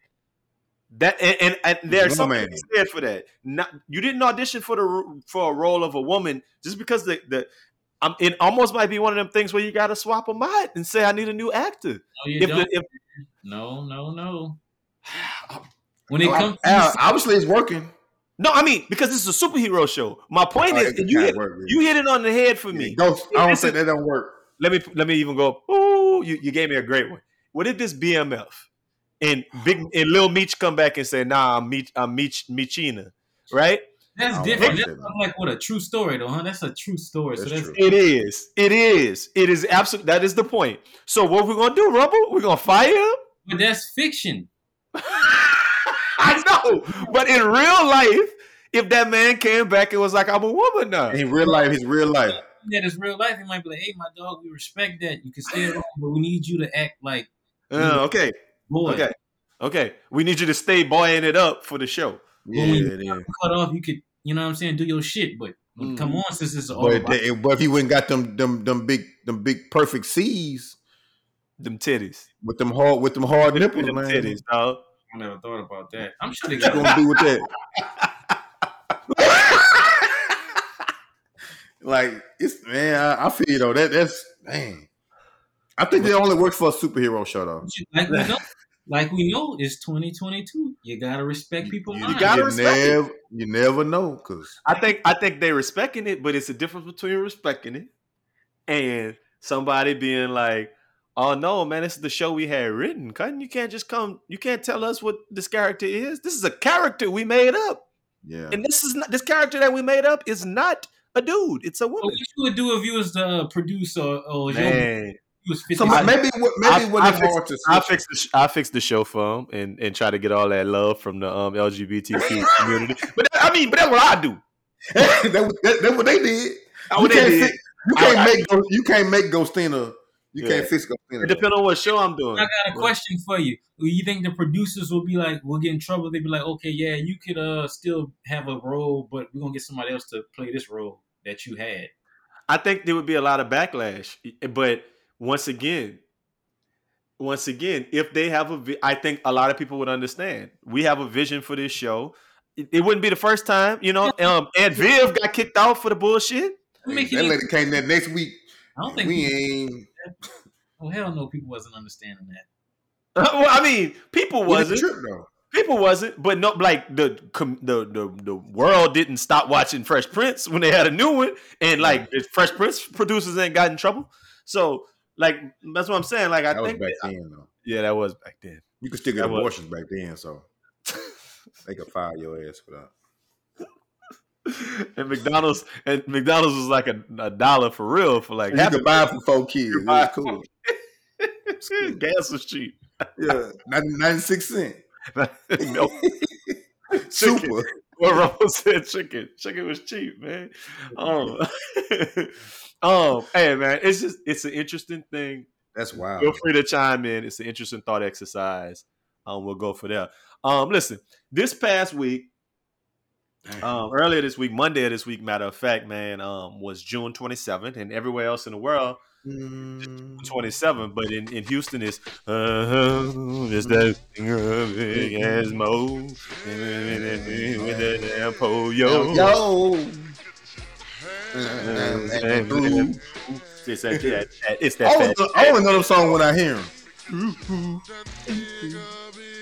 That and, and, and there's Woman. something to be said for that. Not, you didn't audition for the for a role of a woman just because the the um, it almost might be one of them things where you got to swap a out and say I need a new actor. No, you If don't. the, if no, no, no. When it people. comes to Al- obviously, it's working. no, I mean because this is a superhero show. My point Oh, is, it you hit, work, really. you hit it on the head for Yeah, me. Ghost. I don't say is- that don't work. let me let me even go. Ooh, you, you gave me a great one. What if this BMF and Big and Lil Meech come back and say, "Nah, I'm Meech, I'm Meech, Meechina," right? that's different. like That's that. like what a true story though, huh? That's a true story. so That's that's true. It is. It is. It is absolute. That is the point. So what we're gonna do, Rumble? We're gonna fire him. but that's fiction. I know, but in real life, if that man came back and was like, "I'm a woman now," In real life, his real life. That is real life. He might be like, "Hey, my dog, we respect that. You can stay around, but we need you to act like Uh, okay, boy. okay, okay. We need you to stay boying it up for the show. Yeah, when it you cut off, you could, you know what I'm saying, do your shit. But Mm. come on, since it's all But, about they, but if he wouldn't got them them them big them big perfect C's, Them titties. with them hard with them hard nipples, Them man. titties, dog. I never thought about that. I'm sure they What got. gonna do with that? like it's man, I, I feel you though. That that's man. I think they only works for a superhero show though. Like we know, like we know, it's 2022. You gotta respect people. you minds. gotta you respect it. you never know, cause I think I think they respecting it, but it's a difference between respecting it and somebody being like, "Oh no, man, this is the show we had written. Cutting, you can't just come. You can't tell us what this character is. This is a character we made up, yeah. and this is not this character that we made up is not a dude. It's a woman. What you would do if you was the producer or your, Man, you was 50 So maybe maybe I- it wasn't I hard to I switch. fix the I fix the show for him and and try to get all that love from the um LGBTQ community. But that- I mean, but that's what I do. that, that, that's what they did. That's You what they can't, did. fi- you can't I- I- make Gho- you can't make Ghostina. You Yeah. can't fix Ghostina. It depends on what show I'm doing. I got a question for you. You think the producers will be like, we'll get in trouble? They'd be like, okay, yeah, you could uh still have a role, but we're gonna get somebody else to play this role that you had. I think there would be a lot of backlash, but once again, once again, if they have a, vi- I think a lot of people would understand. We have a vision for this show. It, it wouldn't be the first time, you know. Um, Aunt Viv got kicked off for the bullshit. What make you that lady came there next week. I don't think we people, ain't. oh hell no, people wasn't understanding that. well, I mean, people wasn't. trip though. People wasn't, but no, like the the the the world didn't stop watching Fresh Prince when they had a new one, and like the Fresh Prince producers ain't got in trouble. So, like that's what I'm saying. Like I That was think, back then though. yeah, that was back then. You could still get That was- abortions back then, so they could fire your ass for that. and McDonald's and McDonald's was like a, a dollar for real for like And you could buy it for four kids. It was cool. gas was cheap. Yeah, 90 96 cents. no. Super. What Rumble said, chicken. Chicken was cheap, man. Um, um, hey man, it's just it's an interesting thing. That's wild. Feel free to chime in. It's an interesting thought exercise. Um, we'll go for that. Um, listen, this past week, um, earlier this week, Monday of this week, matter of fact, man, um, was June 27th, and everywhere else in the world, Mm, 27. But in, in Houston, it's uh, it's that big ass mo with that damn yo. Yo. It's that, that, that- it's I that only, fat know, I only know the song when I hear him.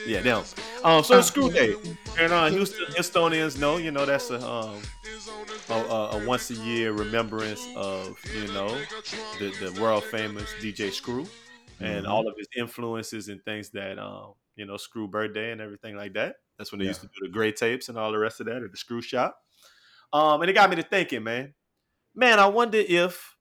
Yeah, them. Um, so it's Screw Day, and uh, Houston Houstonians know, you know, that's a um, a, a, a once a year remembrance of you know the, the world famous DJ Screw and Mhm. all of his influences and things that um, you know Screw birthday and everything like that. That's when they used to do the gray tapes and all the rest of that at the Screw Shop. Um, and it got me to thinking, man, man, I wonder if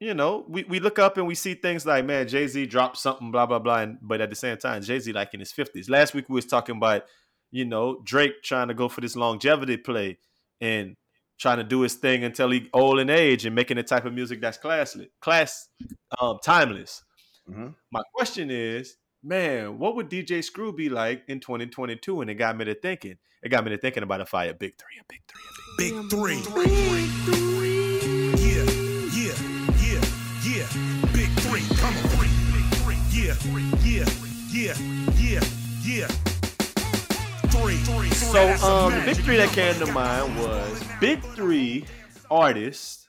you know, we, we look up and we see things like, man, Jay Z dropped something, blah blah blah, and, but at the same time, Jay Z like in his fifties. Last week we was talking about, you know, Drake trying to go for this longevity play and trying to do his thing until he old in age and making the type of music that's classly, class, um, timeless. Mhm. My question is, man, what would DJ Screw be like in 2022? And it got me to thinking. It got me to thinking about a fire big three, a big three, a big Big three. Yeah, Big three. Come on. Big three. Yeah, yeah, yeah, yeah, yeah. Three. So um, the magic big three that came to mind was big three artists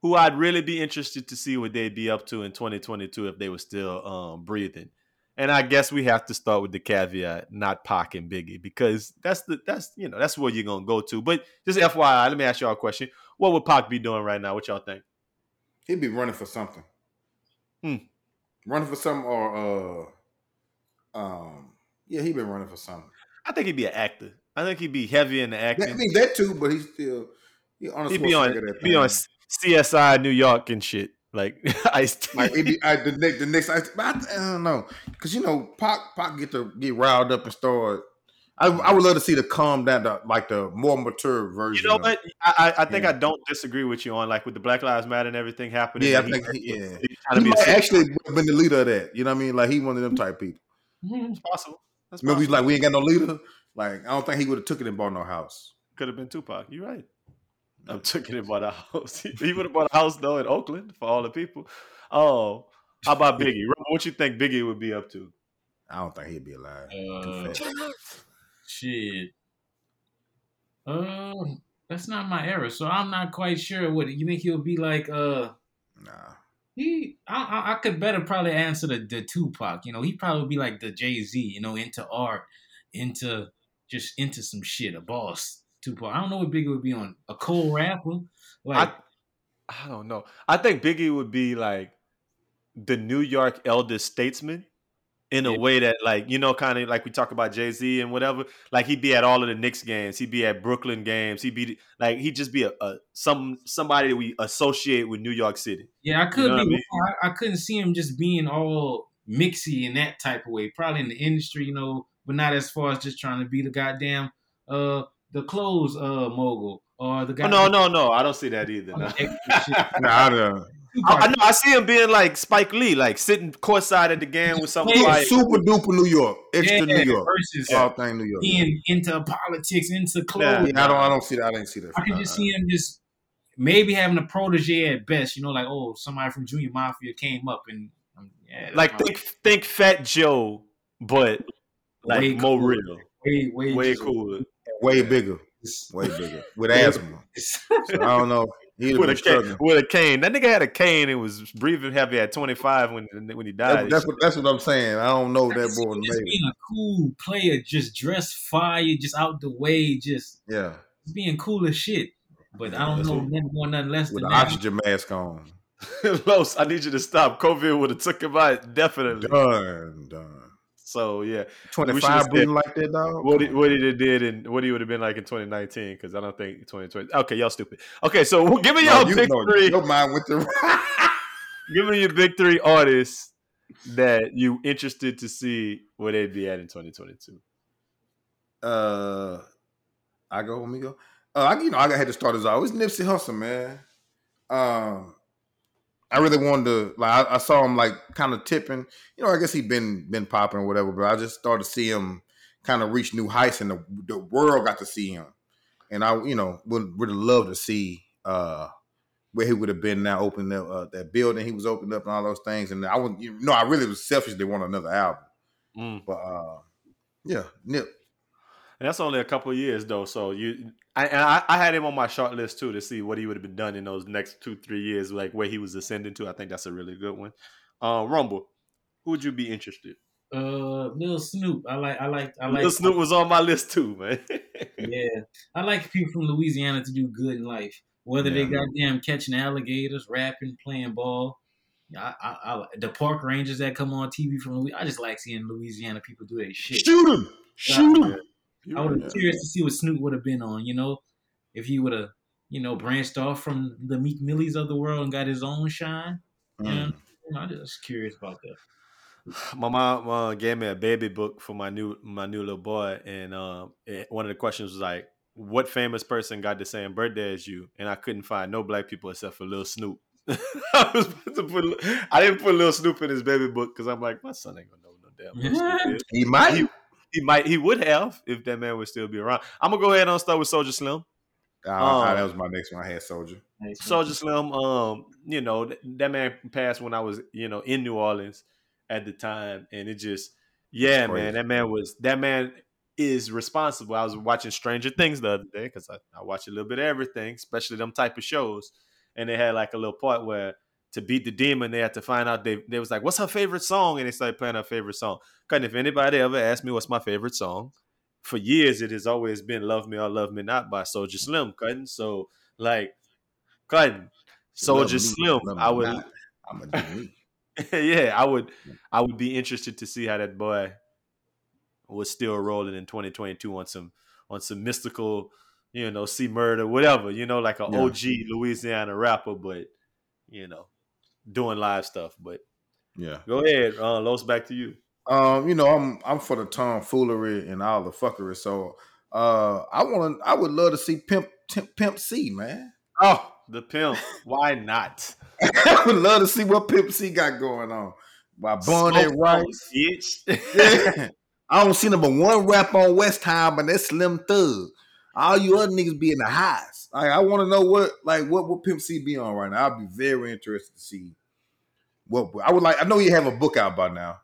who I'd really be interested to see what they'd be up to in 2022 if they were still um, breathing. And I guess we have to start with the caveat, not Pac and Biggie, because that's the that's you know that's where you're gonna go to. But just FYI, let me ask y'all a question: What would Pac be doing right now? What y'all think? He'd be running for something. Hmm. Running for something or uh um yeah, he been running for something. I think he'd be an actor. I think he'd be heavy in the acting. I mean that too, but he's still he on He'd be on he'd be on. CSI New York and shit. Like Ice Like it be, I, the next, the next, I, I, I don't know, because you know, Pac, Pac get to get riled up and start. I, I would love to see the calm down, the, like the more mature version. You know of- what? I, I I think Yeah. I don't disagree with you on like with the Black Lives Matter and everything happening. Yeah, I think he- yeah. he's trying He be might actually been the leader of that. You know what I mean? Like he one of them type people. It's possible. That's Remember, he's possible. like, we ain't got no leader. Like I don't think he would have took it and bought no house. could have been Tupac. You're right. I'm taking it and bought a house. he would have bought a house though in Oakland for all the people. Oh, How about Biggie? Rumble, What you think Biggie would be up to? I don't think he'd be alive. Uh, Too fat. Shit. Um, that's not my era, so I'm not quite sure. What you think he'll be like? Uh, Nah. he, I, I, I could better probably answer the the Tupac. You know, he probably be like the Jay Z. You know, into art, into just into some shit. A boss. Tupac. I don't know what Biggie would be on. A cool rapper. Like, I don't know. I think Biggie would be like the New York eldest statesman in a way that, like, you know, kind of like we talk about Jay Z and whatever. Like he'd be at all of the Knicks games. He'd be at Brooklyn games. He'd be like he'd just be a, a some somebody that we associate with New York City. Yeah, I could you know be I, mean? I, I, couldn't see him just being all mixy in that type of way. Probably in the industry, you know, but not as far as just trying to be the goddamn uh the clothes uh mogul or the guy. Oh, no, no, no. I don't see that either. no. Nah, I don't. I, I know. I see him being like Spike Lee, like sitting courtside at the game with some Yeah, like, Super duper New York, extra Yeah, New York, versus all thing New York. being into politics, into clothes. Yeah, I don't. I don't see that. I didn't see that. I can just see him just maybe having a protege at best. You know, like oh, somebody from Junior Mafia came up and um, yeah, like my- think think Fat Joe, but like Way more cooler. real, way way way cooler. way bigger, way bigger with asthma. So I don't know. He'd With a cane, with a cane. That nigga had a cane and was breathing heavy at 25 when when he died. That's, that's what that's what I'm saying. I don't know I that boy him just the being a cool player, just dressed fire, just out the way, just Yeah, being cool as shit. But I don't That's know what- nothing more, nothing less with than the that. oxygen mask on. Los, I need you to stop. COVID would have took him out definitely. Done, done. So yeah, Twenty five like that, dog. what he, what he did and what he would have been like in 2019 because I don't think 2020. Okay, y'all stupid. Okay, so well, give me No, your you big three. Your mind went to. Give me your big three artists that you interested to see where they'd be at in 2022. uh, I go. Let me go. Uh, I, you know, I had to start as always. Nipsey Hussle, man. Um, I really wanted to like. I, I saw him like kind of tipping. You know, I guess he'd been been popping or whatever, but I just started to see him kind of reach new heights, and the the world got to see him. And I, you know, would would have loved to see uh where he would have been now, opening that uh, that building he was opening up and all those things. And I would, you know, I really was selfishly want another album, Mm. but uh, yeah, Nip. And that's only a couple of years though. So you, I, and I, I had him on my short list too to see what he would have been done in those next two, three years, like where he was ascending to. I think that's a really good one. Uh, Rumble, who would you be interested? Uh, Lil Snupe. I like. I like. I like. Lil Snupe was on my list too, man. Yeah, I like people from Louisiana to do good in life. Whether they Yeah. goddamn catching alligators, rapping, playing ball. I, I, I, the park rangers that come on TV from Louisiana. I just like seeing Louisiana people do their shit. Shoot him! Shoot him! I would have curious to see what Snupe would have been on. You know, if he would have, you know, branched off from the Meek Millies of the world and got his own shine. Mm. Yeah, you know, I'm just curious about that. my mom uh, gave me a baby book for my new my new little boy, and um, it- one of the questions was like, "What famous person got the same birthday as you?" And I couldn't find no black people except for Lil Snupe. I was about to put, I didn't put Lil Snupe in his baby book because I'm like, my son ain't gonna know no damn Lil Snupe is. He might. He, he might, he would have if that man would still be around. I'm gonna go ahead and start with Soulja Slim. Ah, Um, that was my next one. I had Soulja. Soulja Slim, um, you know, th- that man passed when I was, you know, in New Orleans at the time. And it just, yeah, Crazy. man, that man was, that man is responsible. I was watching Stranger Things the other day because I, I watch a little bit of everything, especially them type of shows. And they had like a little part where to beat the demon, they had to find out, they, they was like, what's her favorite song? And they started playing her favorite song. Cause if anybody ever asked me what's my favorite song, for years it has always been "Love Me or Love Me Not" by Soulja Slim. Cutting so like cutting Soulja Slim. I would not. I'm a yeah, I would I would be interested to see how that boy was still rolling in 2022 on some on some mystical, you know, see murder, whatever, you know, like an Yeah. OG Louisiana rapper, but you know, doing live stuff. But Yeah. go ahead, uh, Los, back to you. Um, you know, I'm I'm for the tomfoolery and all the fuckery. So uh I wanna I would love to see Pimp Pimp, C, man. Oh, the pimp. Why not? I would love to see what Pimp C got going on. By Bun Smoke Rice. bitch. Yeah. I don't see number one rap on West Time, but that's Slim Thug. All you other niggas be in the highs. Like I want to know what like what would Pimp C be on right now. I'd be very interested to see What I would like, I know you have a book out by now,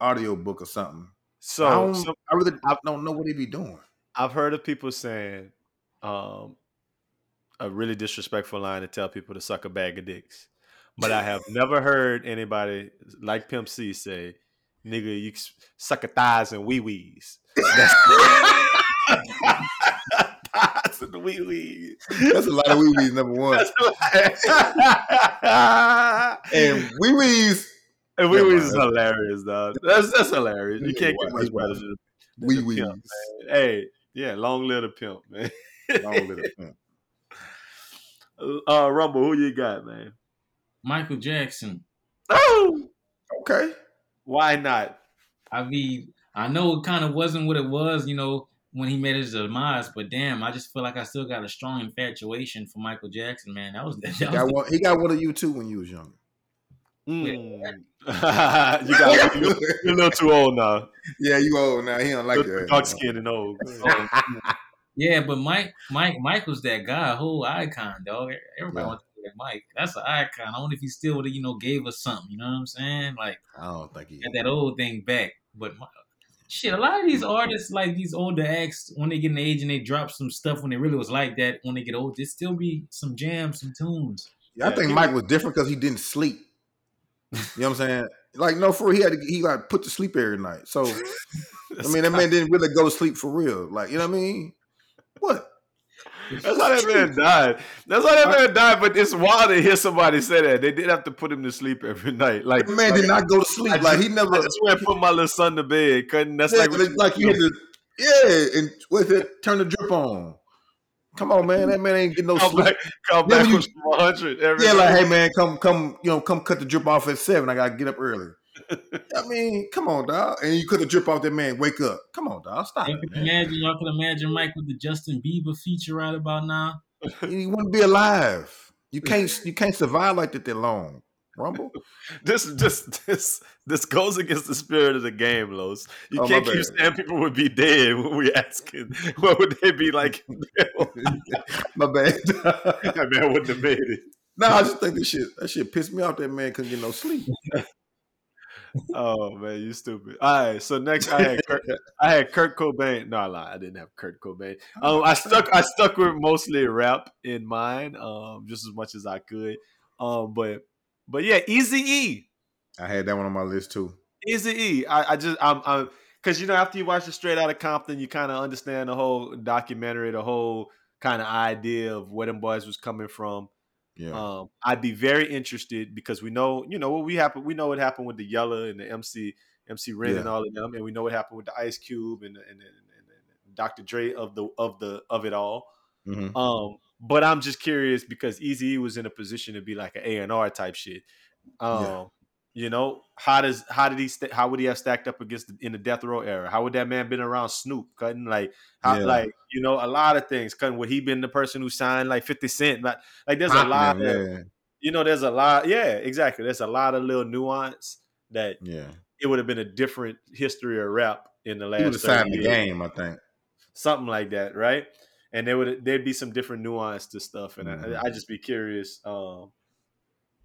audio book or something. So, I, don't, so I really don't know what he be doing. I've heard of people saying um, a really disrespectful line to tell people to suck a bag of dicks, but I have never heard anybody like Pimp C say, "Nigga, you suck a thighs and wee wees." thighs and wee wees. That's a lot of wee wees. Number one, and wee wees, and wee wees is mind. hilarious, dog. That's that's hilarious. You can't get He's much wild. better than than wee wees. Hey, yeah, long live the pimp, man. Long live the pimp. uh, Rumble, who you got, man? Michael Jackson. Oh, Okay, why not? I mean, I know it kind of wasn't what it was, you know, when he made his demise, but damn, I just feel like I still got a strong infatuation for Michael Jackson, man. That was that he was got one. He got one of you too when you was younger. Mm. you got you're a little too old now. yeah, you old now. He don't like that. Dark skin and old. Yeah, but Mike, Mike, Mike was that guy, whole icon, dog. Everybody Yeah. wants to be like Mike. That's an icon. I wonder if he still would have, you know, gave us something. You know what I'm saying? Like I don't think he. get that old thing back. But my, shit, a lot of these artists, like these older acts, when they get an age and they drop some stuff when it really was like that, when they get old, there still be some jams, some tunes. Yeah, I think Mike was different because he didn't sleep. You know what I'm saying? Like no, for real, he had to, he like put to sleep every night. So I mean, that man didn't really go to sleep for real. Like you know what I mean? What? That's how that man died. That's how that man died. But it's wild to hear somebody say that. They did have to put him to sleep every night. Like That man did not go to sleep. I Like he never. I just went and put my little son to bed. Couldn't. That's yeah, like, like, like you had to. Yeah, and with it, turn the drip on. Come on, man. That man ain't getting no come sleep. back, come Yeah, back you- with from 100 every Yeah, day. like, hey man, come, come, you know, come cut the drip off at seven. I gotta get up early. I mean, come on, dog. And you could have drip off that man, wake up. Come on, dog. Stop Y'all it, can imagine, y'all can imagine Mike with the Justin Bieber feature right about now. You wouldn't be alive. You can't you can't survive like that that long. Rumble. This this this this goes against the spirit of the game, Los. You Oh, can't keep bad. saying people would be dead when we asking what would they be like. My bad. that man wouldn't have made it. no, I just think this shit that shit pissed me off. That man couldn't get no sleep. Oh man, you stupid. All right, so next I had Kurt, I had Kurt Cobain. No, I lied. I didn't have Kurt Cobain. Um, I stuck I stuck with mostly rap in mind, um, just as much as I could. Um, but but yeah, Eazy E. I had that one on my list too. Eazy E. I, I just I'm I'm because you know after you watch it straight out of Compton, you kind of understand the whole documentary, the whole kind of idea of where them boys was coming from. Yeah. Um, I'd be very interested because we know, you know, what we happen. We know what happened with the Yella and the MC, MC Ren and all of them, and we know what happened with the Ice Cube and and, and, and, and Dr. Dre of the of the of it all. Mhm. Um, but I'm just curious because Eazy was in a position to be like an A and R type shit. Um, Yeah. You know, how does how did he sta how would he have stacked up against the, in the death row era? How would that man been around Snoop cutting like how Yeah. like you know a lot of things cutting? Would he been the person who signed like Fifty Cent? Like like there's a lot. of, yeah. you know, there's a lot. Yeah, exactly. There's a lot of little nuance that Yeah. it would have been a different history of rap in the last. He would have signed 30 the game, I think. something like that, right? And there would there'd be some different nuance to stuff, and Mhm. I I just be curious, um,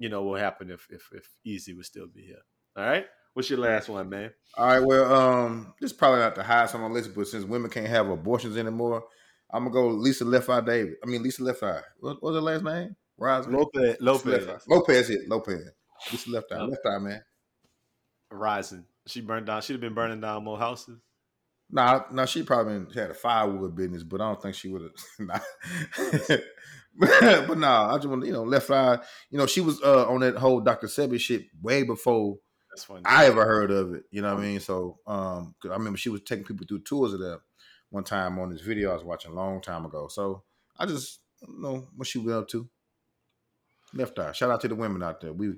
you know, what happened if if if Eazy would still be here. All right, what's your last one, man? All right, well, um, this is probably not the highest on my list, but since women can't have abortions anymore, I'm gonna go Lisa Left Eye David. I mean Lisa Left Eye. What was her last name? Rising. Lopez, Lopez. Lopez, Lopez hit Lopez. Lisa Left Eye. Yep. Left Eye, man. Rising. She burned down. She'd have been burning down more houses. Nah, nah, she probably been- had a firewood business, but I don't think she would have. Nah. but nah, I just want to, you know, Left Eye. You know, she was uh, on that whole Dr. Sebi shit way before That's funny. I ever heard of it. You know what I mean? So, um, 'cause I remember she was taking people through tours of that one time on this video I was watching a long time ago. So I just don't know what she went up to. Left Eye. Shout out to the women out there. We,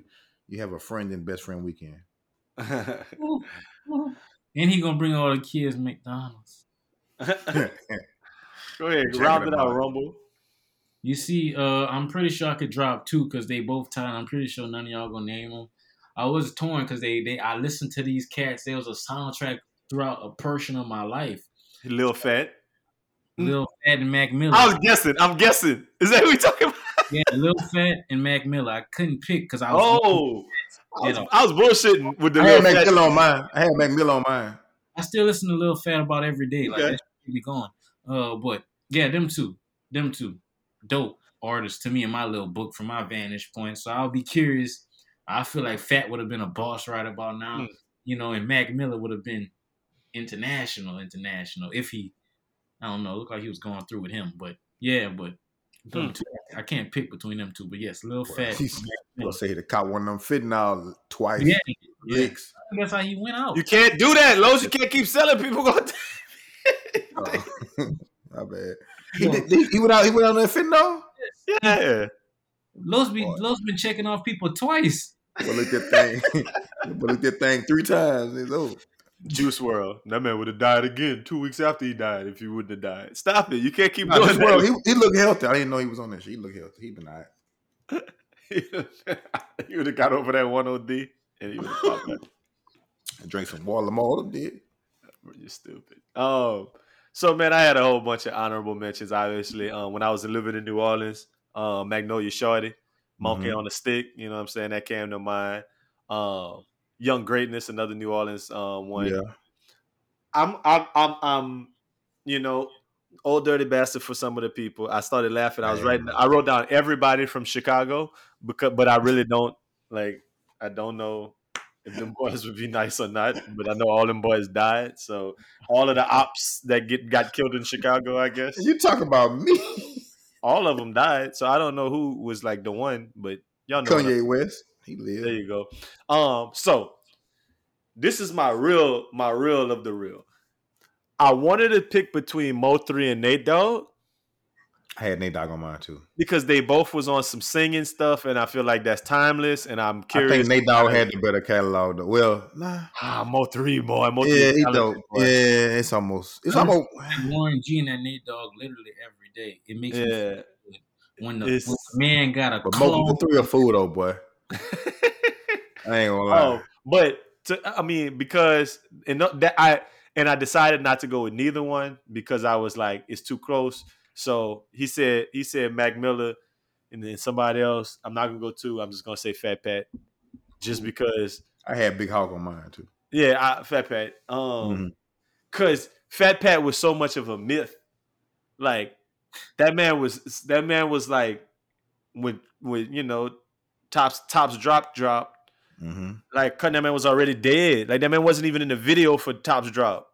you have a friend and best friend weekend. And he gonna bring all the kids McDonald's. Go ahead, Check round it it out, out. Rumble. You see, uh, I'm pretty sure I could drop two because they both tied. I'm pretty sure none of y'all gonna name them. I was torn because they, they I listened to these cats. There was a soundtrack throughout a portion of my life. Lil Phat. Lil Phat and Mac Miller. I was guessing. I'm guessing. Is that who we talking about? yeah, Lil Phat and Mac Miller. I couldn't pick because I was Oh, I was, I was bullshitting with the I had little Mac fat- Mill on mine. I had Mac Mill on mine. I still listen to Lil Phat about every day. Like Okay. that shit be going. Uh, but yeah, them two, them two, dope artists to me in my little book from my vantage point. So I'll be curious. I feel like Phat would have been a boss right about now, Hmm. you know, and Mac Miller would have been international, international if he, I don't know, look like he was going through with him. But yeah, but them two, I can't pick between them two. But yes, Lil Well, Phat. he's- Mac I'll say he caught one of them fitting out twice. Yeah, yeah. That's how he went out. You can't do that, Los. You can't keep selling people. Going Oh. My bad. He, did, he, he went out. He went out there fitting out. yeah. Los be Boy. Los been checking off people twice. But look that thing. but look that thing three times. It's over. Juice WRLD. That man would have died again two weeks after he died if he wouldn't have died. Stop it. You can't keep Nah, doing that. world, he, he looked healthy. I didn't know he was on that shit. He looked healthy. He been all right. he would have got over that one OD and he would have popped back. I drank some water. Lamar did. You're stupid. Um, so man, I had a whole bunch of honorable mentions. Obviously, um, when I was living in New Orleans, um, Magnolia Shorty, Monkey Mhm. on the Stick. You know what I'm saying? That came to mind. Um, Young Greatness, another New Orleans um, one. Yeah. I'm, I'm, I'm, I'm, you know, old dirty bastard for some of the people. I started laughing. I was writing. I wrote down everybody from Chicago because, but I really don't like. I don't know if them boys would be nice or not. But I know all them boys died. So all of the ops that get got killed in Chicago, I guess, You talk about me, all of them died. So I don't know who was like the one, but y'all know. Kanye West. He lived. there you go. Um, so this is my real, my real of the real. I wanted to pick between Mo three and Nate Dogg I had Nate Dogg on mine too. because they both was on some singing stuff, and I feel like that's timeless. And I'm I curious. think Nate Dogg had the better catalog. Though. Well, nah. ah Mo three boy, Mo three Yeah, is he dope. boy. Yeah, it's almost. It's I'm- almost. like Warren G and that Nate Dogg literally every day. It makes me yeah. feel when the, when the man got a But Mo clone. the three are food though, boy. I ain't gonna lie. Oh, but to, I mean, because and that I and I decided not to go with neither one because I was like, it's too close. So he said, he said Mac Miller, and then somebody else. I'm not gonna go to. I'm just gonna say Fat Pat, just because. I had Big Hawk on mine too. Yeah, I, Fat Pat. Um, Mhm. because Fat Pat was so much of a myth. Like that man was. That man was like when when you know tops tops drop drop Mm-hmm. like that man was already dead. Like that man wasn't even in the video for Tops Drop.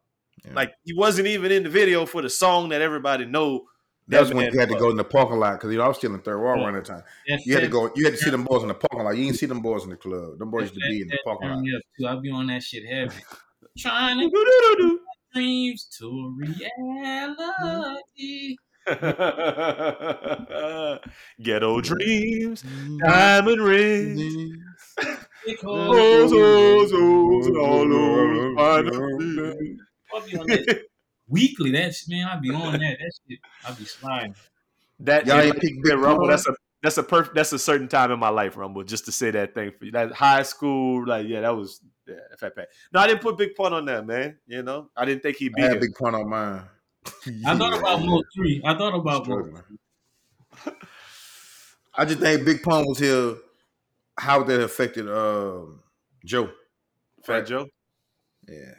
Yeah. Like he wasn't even in the video for the song that everybody know. That was that when you had to go in the parking lot because you know I was still in Third Ward Yeah. around that time. That You had to go. You had to see them boys in the parking lot. You didn't see them boys in the club. Them boys used to be in the parking lot. me up, too. I be on that shit heavy. Trying to Doo-doo-doo-doo. dreams to reality. Ghetto dreams, diamond rings, those, those, and all those fine I'll be on that weekly. That shit, man, I'd be on that. That shit, I be sliding. That Y'all ain't like pick Big Rumble. That's a that's a perfect. That's a certain time in my life, Rumble. Just to say that thing for you. That high school, like yeah, that was yeah, Fat Pat. No, I didn't put Big Pun on that, man. You know, I didn't think he'd be I had. Big Pun on mine. I thought about Mo three. I thought about Mo. I just think Big Pun was here. How that affected um, Joe? Fat Joe. Yeah,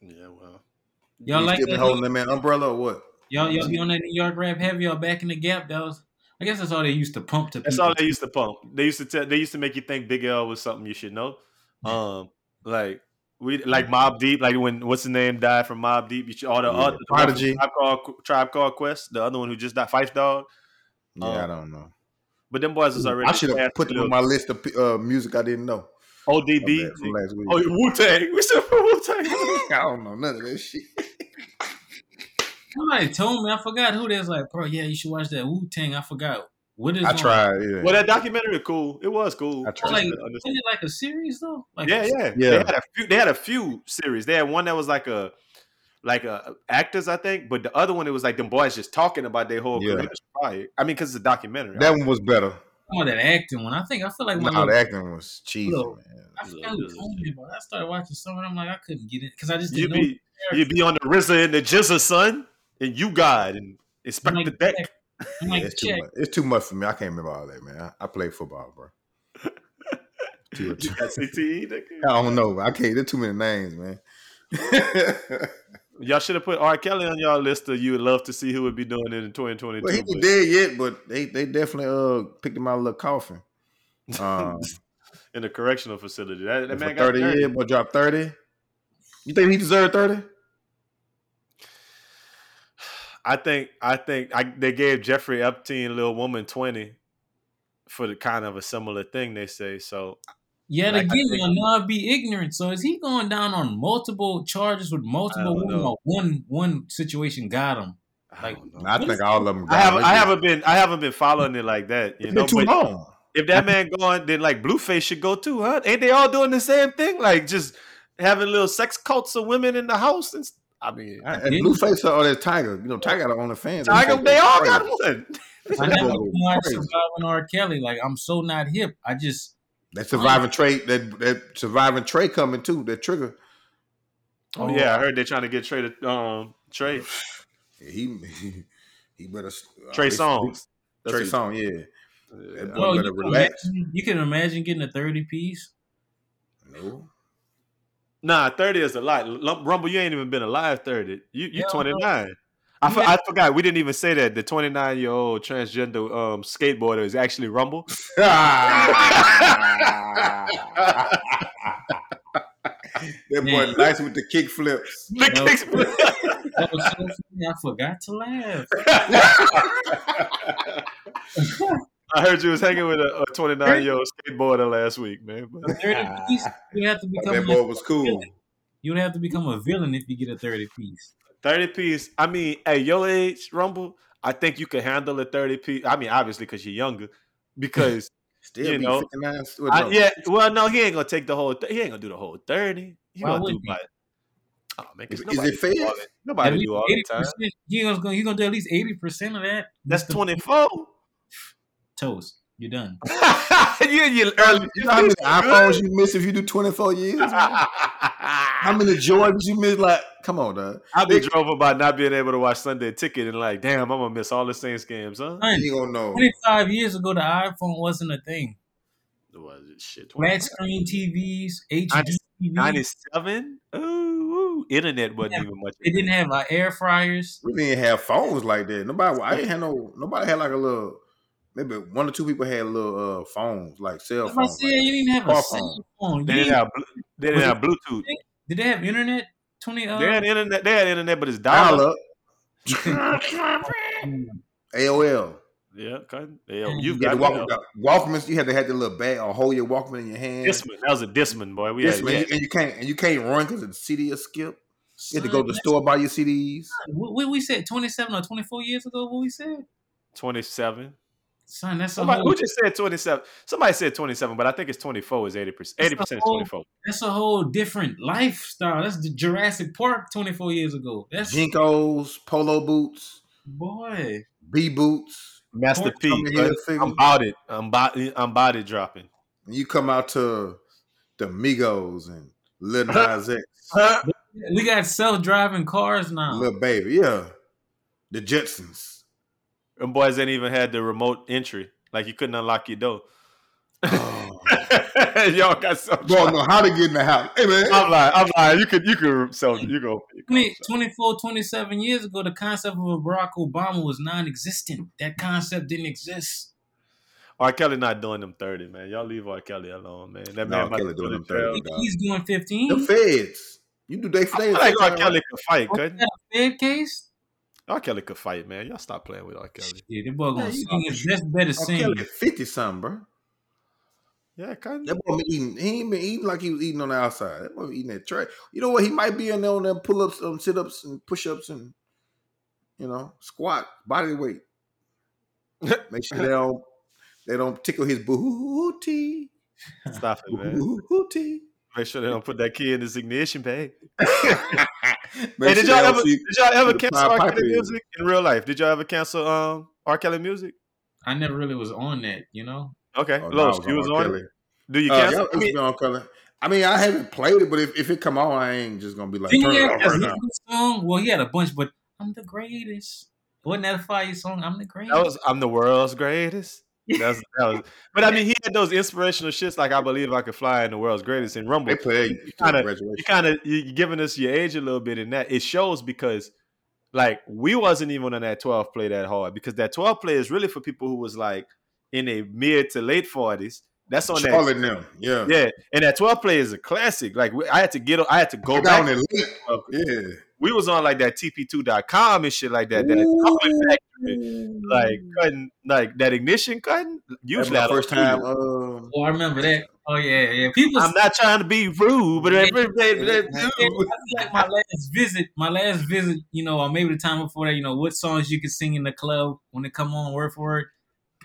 Yeah, well, Y'all You like still been holding that man umbrella or what? Y'all, y'all be on that New York rap heavy. Y'all back in the gap. That was, I guess that's all they used to pump to. that's people. all they used to pump. They used to tell. They used to make you think Big L was something you should know. Um, like we like Mobb Deep. Like when what's his name died from Mobb Deep. You should, all the Yeah. other the one from Prodigy. Tribe Called, Tribe Called Quest. The other one who just died, Phife Dawg. Yeah, Um, I don't know. But them boys is already. I should have put them on my list of uh, music I didn't know. ODB. From, from last week. Oh, Wu Tang. We said Wu Tang. I don't know none of that shit. Somebody told me. I forgot who. That's like, bro. Yeah, you should watch that Wu Tang. I forgot what is. I tried. Yeah. Well, that documentary cool. It was cool. I tried. Like, Understand. wasn't it like a series though? Like, yeah, yeah, Yeah. They had a few. They had a few series. They had one that was like a, like a actors, I think. But the other one, it was like them boys just talking about their whole Yeah. career. I mean, because it's a documentary. that one was better. Oh, that acting one. I think I feel like one. No, of the acting was cheesy, Little- man. I forgot who told me I started watching some of them. Like I couldn't get it because I just you didn't know. be you be on the RZA and the GZA son, and you God and expect I'm the like, deck. I'm like, it's too much. It's too much for me. I can't remember all that, man. I, I played football, bro. TLC. You got CTE. nigga? I don't know. I can't. There's too many names, man. Y'all should have put R. Kelly on y'all list of you would love to see who would be doing it in 2022. well, he ain't dead yet, but they they definitely uh picked him out of little coffin. Um, in a correctional facility. That, that man got 30 30 years, boy, dropped 30. You think he deserved 30? I think I think I, they gave Jeffrey Epstein, little woman, twenty for the kind of a similar thing. They say so. Yet Like, again, think- you'll not be ignorant. So is he going down on multiple charges with multiple women? Or one one situation got him. I Like, don't. I think all of them. I haven't I haven't been I haven't been following it like that. You It's know, been too but long. if that man going, then like Blueface should go too, huh? Ain't they all doing the same thing? Like just having little sex cults of women in the house and. st- I mean, And didn't- Blueface or that Tiger. You know, Tiger on got OnlyFans. Tiger, they all got one. I never watched Surviving R. Kelly. Like I'm so not hip. I just That surviving Trey, that that surviving Trey coming too. That trigger. Oh yeah, I heard they're trying to get Trey to um Trey He he, he better uh, Trey he- Songz. That's Trey Song, yeah. Yeah. That boy well, better you can, relax. imagine, you can imagine getting a 30 piece. No. Nah, thirty is a lot. Rumble, you ain't even been alive thirty. You you Hell twenty no. nine. I, for- I forgot we didn't even say that the twenty nine year old transgender um, skateboarder is actually Rumble. that boy Man. nice with the kick flips. The No. kicks- That was so funny. I forgot to laugh. I heard you was hanging with a twenty nine year old skateboarder last week, man. But- A 30 piece, you have to become That a, boy was cool. you would have to become a villain if you get a 30 piece. Thirty piece. I mean, at your age, Rumble, I think you can handle a thirty piece. I mean, obviously because you're younger. Because Still You be know, 59. well, I, yeah, well, no, he ain't gonna take the whole. Th- he ain't gonna do the whole thirty. He Why gonna do wouldn't he? Oh man, 'cause Is- is nobody it do fair? all. Nobody do all the time. 80%. He gonna, he gonna do at least 80% of that. That's twenty four. Toast. You're done. you you early. You know how many iPhones you miss if you do 24 years? How many Jordans you miss? Like, come on, dog. I've been drove about not being able to watch Sunday Ticket and like, damn, I'm gonna miss all the Saints games, huh? You gonna know. 25 years ago, the iPhone wasn't a thing. Was shit? Flat screen TVs, HD TVs. Ninety seven. Ooh, ooh, internet wasn't Yeah, even much. They didn't have uh, air fryers. We didn't have phones like that. Nobody, I ain't had no. Nobody had like a little. Maybe one or two people had little uh, phones, like cell I phones. said you didn't have a cell phone. They You didn't didn't- have. They didn't have Bluetooth. Did they have internet? 20 uh, They had internet. They had internet, but it's Dial dial up. AOL. Yeah, okay. Yeah, Mm. you've You got to the walk, Walkmans. You had to have the little bag or hold your Walkman in your hand. Discman. That was a Discman, boy. We Yes, had man. yeah. And you can't and you can't run because the CD is skip. You had to go to the store buy your CDs. What, what we said 27 or 24 years ago? What we said? twenty seven. Son, that's a Somebody whole who just said twenty seven. Somebody said twenty seven, but I think it's twenty four. Is eighty percent. Eighty percent is twenty four. that's a whole different lifestyle. That's the Jurassic Park 24 years ago. That's JNCOs, polo boots, boy. B boots. Master P. Tommy but Hilfiger. I'm body. I'm body. I'm body dropping. You come out to the Migos and Lil Nas X, We got self-driving cars now. Little Baby, yeah, the Jetsons. Them boys ain't even had the remote entry. Like you couldn't unlock your door. Oh. Y'all got so. Boy, know how to get in the house. Hey man, I'm lying. I'm lying. You could. You could sell. You go. 20, 24, 27 years ago, the concept of a Barack Obama was non-existent. That concept didn't exist. R. Kelly not doing them thirty, man. Y'all leave R. Kelly alone, man. That No, man about Kelly doing do them the trail. 30. dog. He's doing 15. the feds. You do they I they feel like R. Kelly could fight, couldn't? that a Fed case? R. Kelly could fight, man. Y'all stop playing with R. Kelly. Yeah, that boy gonna Yeah, you sing his best bet is R. sing. Kelly fifty something, bro. Yeah, kind That boy been eating. He ain't been eating like he was eating on the outside. That boy been eating that trash. You know what? He might be in there on them pull ups, um, sit ups, and push ups, and you know squat, body weight. Make sure they don't they don't tickle his booty. Stop it, man. Booty. Make sure they don't put that key in his ignition bag. Make Hey, did y'all ever did y'all ever cancel R. Kelly is. music in real life? Did y'all ever cancel um R. Kelly music? I never really was on that, you know. Okay, Oh, no, I you was R. on Kelly. it. Do you Uh, cancel? y'all I mean, was on color. I mean, I haven't played it, but if, if it come on, I ain't just gonna be like, Didn't turn he it have off that right now. song? Well, he had a bunch, but I'm the greatest. Wasn't that a fire song? I'm the greatest. that was I'm the world's greatest. That's that was. But I mean, he had those inspirational shits like "I believe I could fly" in "The World's Greatest" and Rumble. They play You kind of, you kind of, you giving us your age a little bit in that. It shows because, like, we wasn't even on that twelve play that hard because that twelve play is really for people who was like in a mid to late forties. That's on that. Charlotte and them. Yeah. Yeah, and that twelve play is a classic. Like I had to get, I had to go back. down and. Yeah. We was on like that TP2.com and shit like that. That coupling factory, like cutting, like that ignition cutting. That's Usually, my first time. that. Um, Oh, I remember that. Oh yeah, yeah. People. I'm not trying to be rude, but every day, I feel like my last visit, my last visit, you know, or maybe the time before that, you know, what songs you could sing in the club when they come on word for word.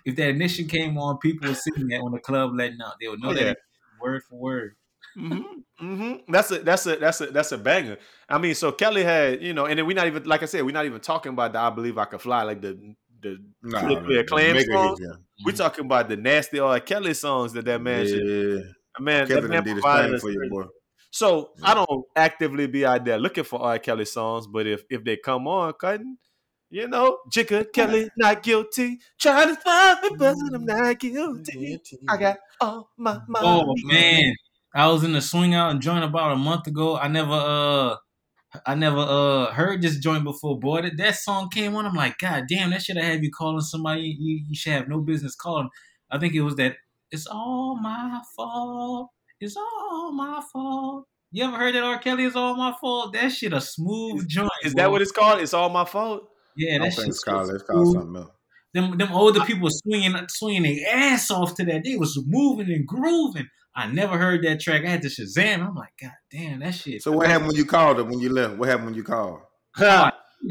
If that ignition came on, people would sing that when the club letting out. They would know Oh, that word for word. Hmm hmm That's a that's a that's a that's a banger. I mean, so Kelly had you know, and then we're not even like I said, we're not even talking about the "I Believe I Could Fly" like the the nah, Flip the the Acclaim mega song? we're talking about the nasty R. Kelly songs that that man should man Kelly that man did provided us for you, boy. So I don't actively be out there looking for R. Kelly songs, but if if they come on, cutting, you know, Jigga Kelly not guilty, trying to find me, but I'm not guilty. I got all my money. Oh man, I was in the swing out and joint about a month ago. I never uh I never uh heard this joint before. Boy, that, that song came on. I'm like, God damn, that should I have had you calling somebody you, you should have no business calling. I think it was that it's all my fault. It's all my fault. You ever heard that R. Kelly is all my fault? That shit a smooth joint. Is boy. that what it's called? It's all my fault. Yeah, I that shit. it's called. It's called something else. Them them older people swinging swinging their ass off to that. They was moving and grooving. I never heard that track. I had to Shazam. I'm like, God damn, that shit. So what happened when you called her when you left? What happened when you called?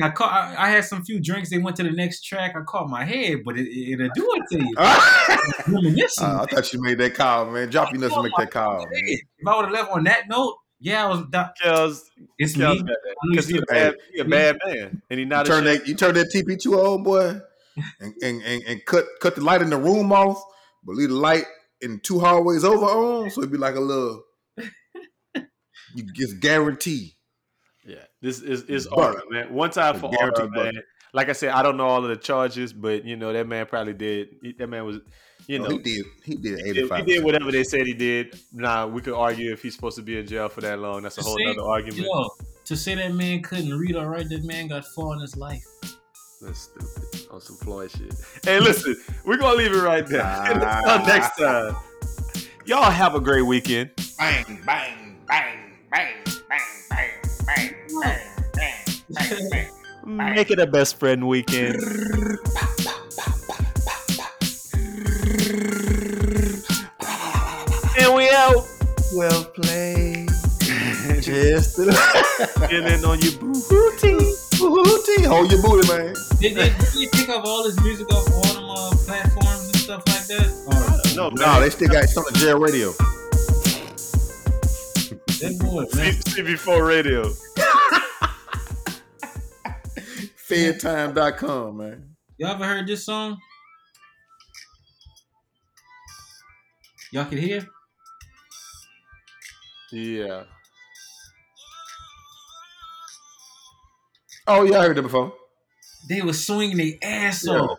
I, caught, I, I had some few drinks. They went to the next track. I caught my head, but it, it, it'll do it to you. uh, I thought you made that call, man. Drop your nuts to make that call, man. if I would have left on that note, yeah, I was. That, Kells, it's Kells me. got. Because he a bad, he a bad man, and he You not turn that you turn that TP two on, boy, and, and, and, and cut cut the light in the room off, but leave the light in two hallways over on, so it'd be like a little. You just guarantee. Yeah, this is is Butter. Aura, man. One time for Guaranteed Aura, man. butter. Like I said, I don't know all of the charges, but you know that man probably did. he- That man was, you No, know, he did. He did he did, five. he did whatever they said he did. Now we could argue if he's supposed to be in jail for that long. That's a whole See? other argument. Yo, to say that man couldn't read or write, that man got far in his life. That's stupid on some Floyd shit. Hey, listen, we're gonna leave it right there. Until ah. next time, y'all have a great weekend. Bang, bang, bang, bang, bang, bang, bang, bang, bang, bang, bang. Make it a best friend weekend. and we out. Well played. Just Feeling on your booty. Booty. Hold your booty, man. Did, did, did he pick up all his music off all them uh, platforms and stuff like that? Or No, No, they still got it's on the jail radio. that boy, man. CB4 Radio. Fairtime.com, man. Y'all ever heard this song? Y'all can hear? Yeah. Oh yeah, I heard that before. They were swinging their ass Yeah. off.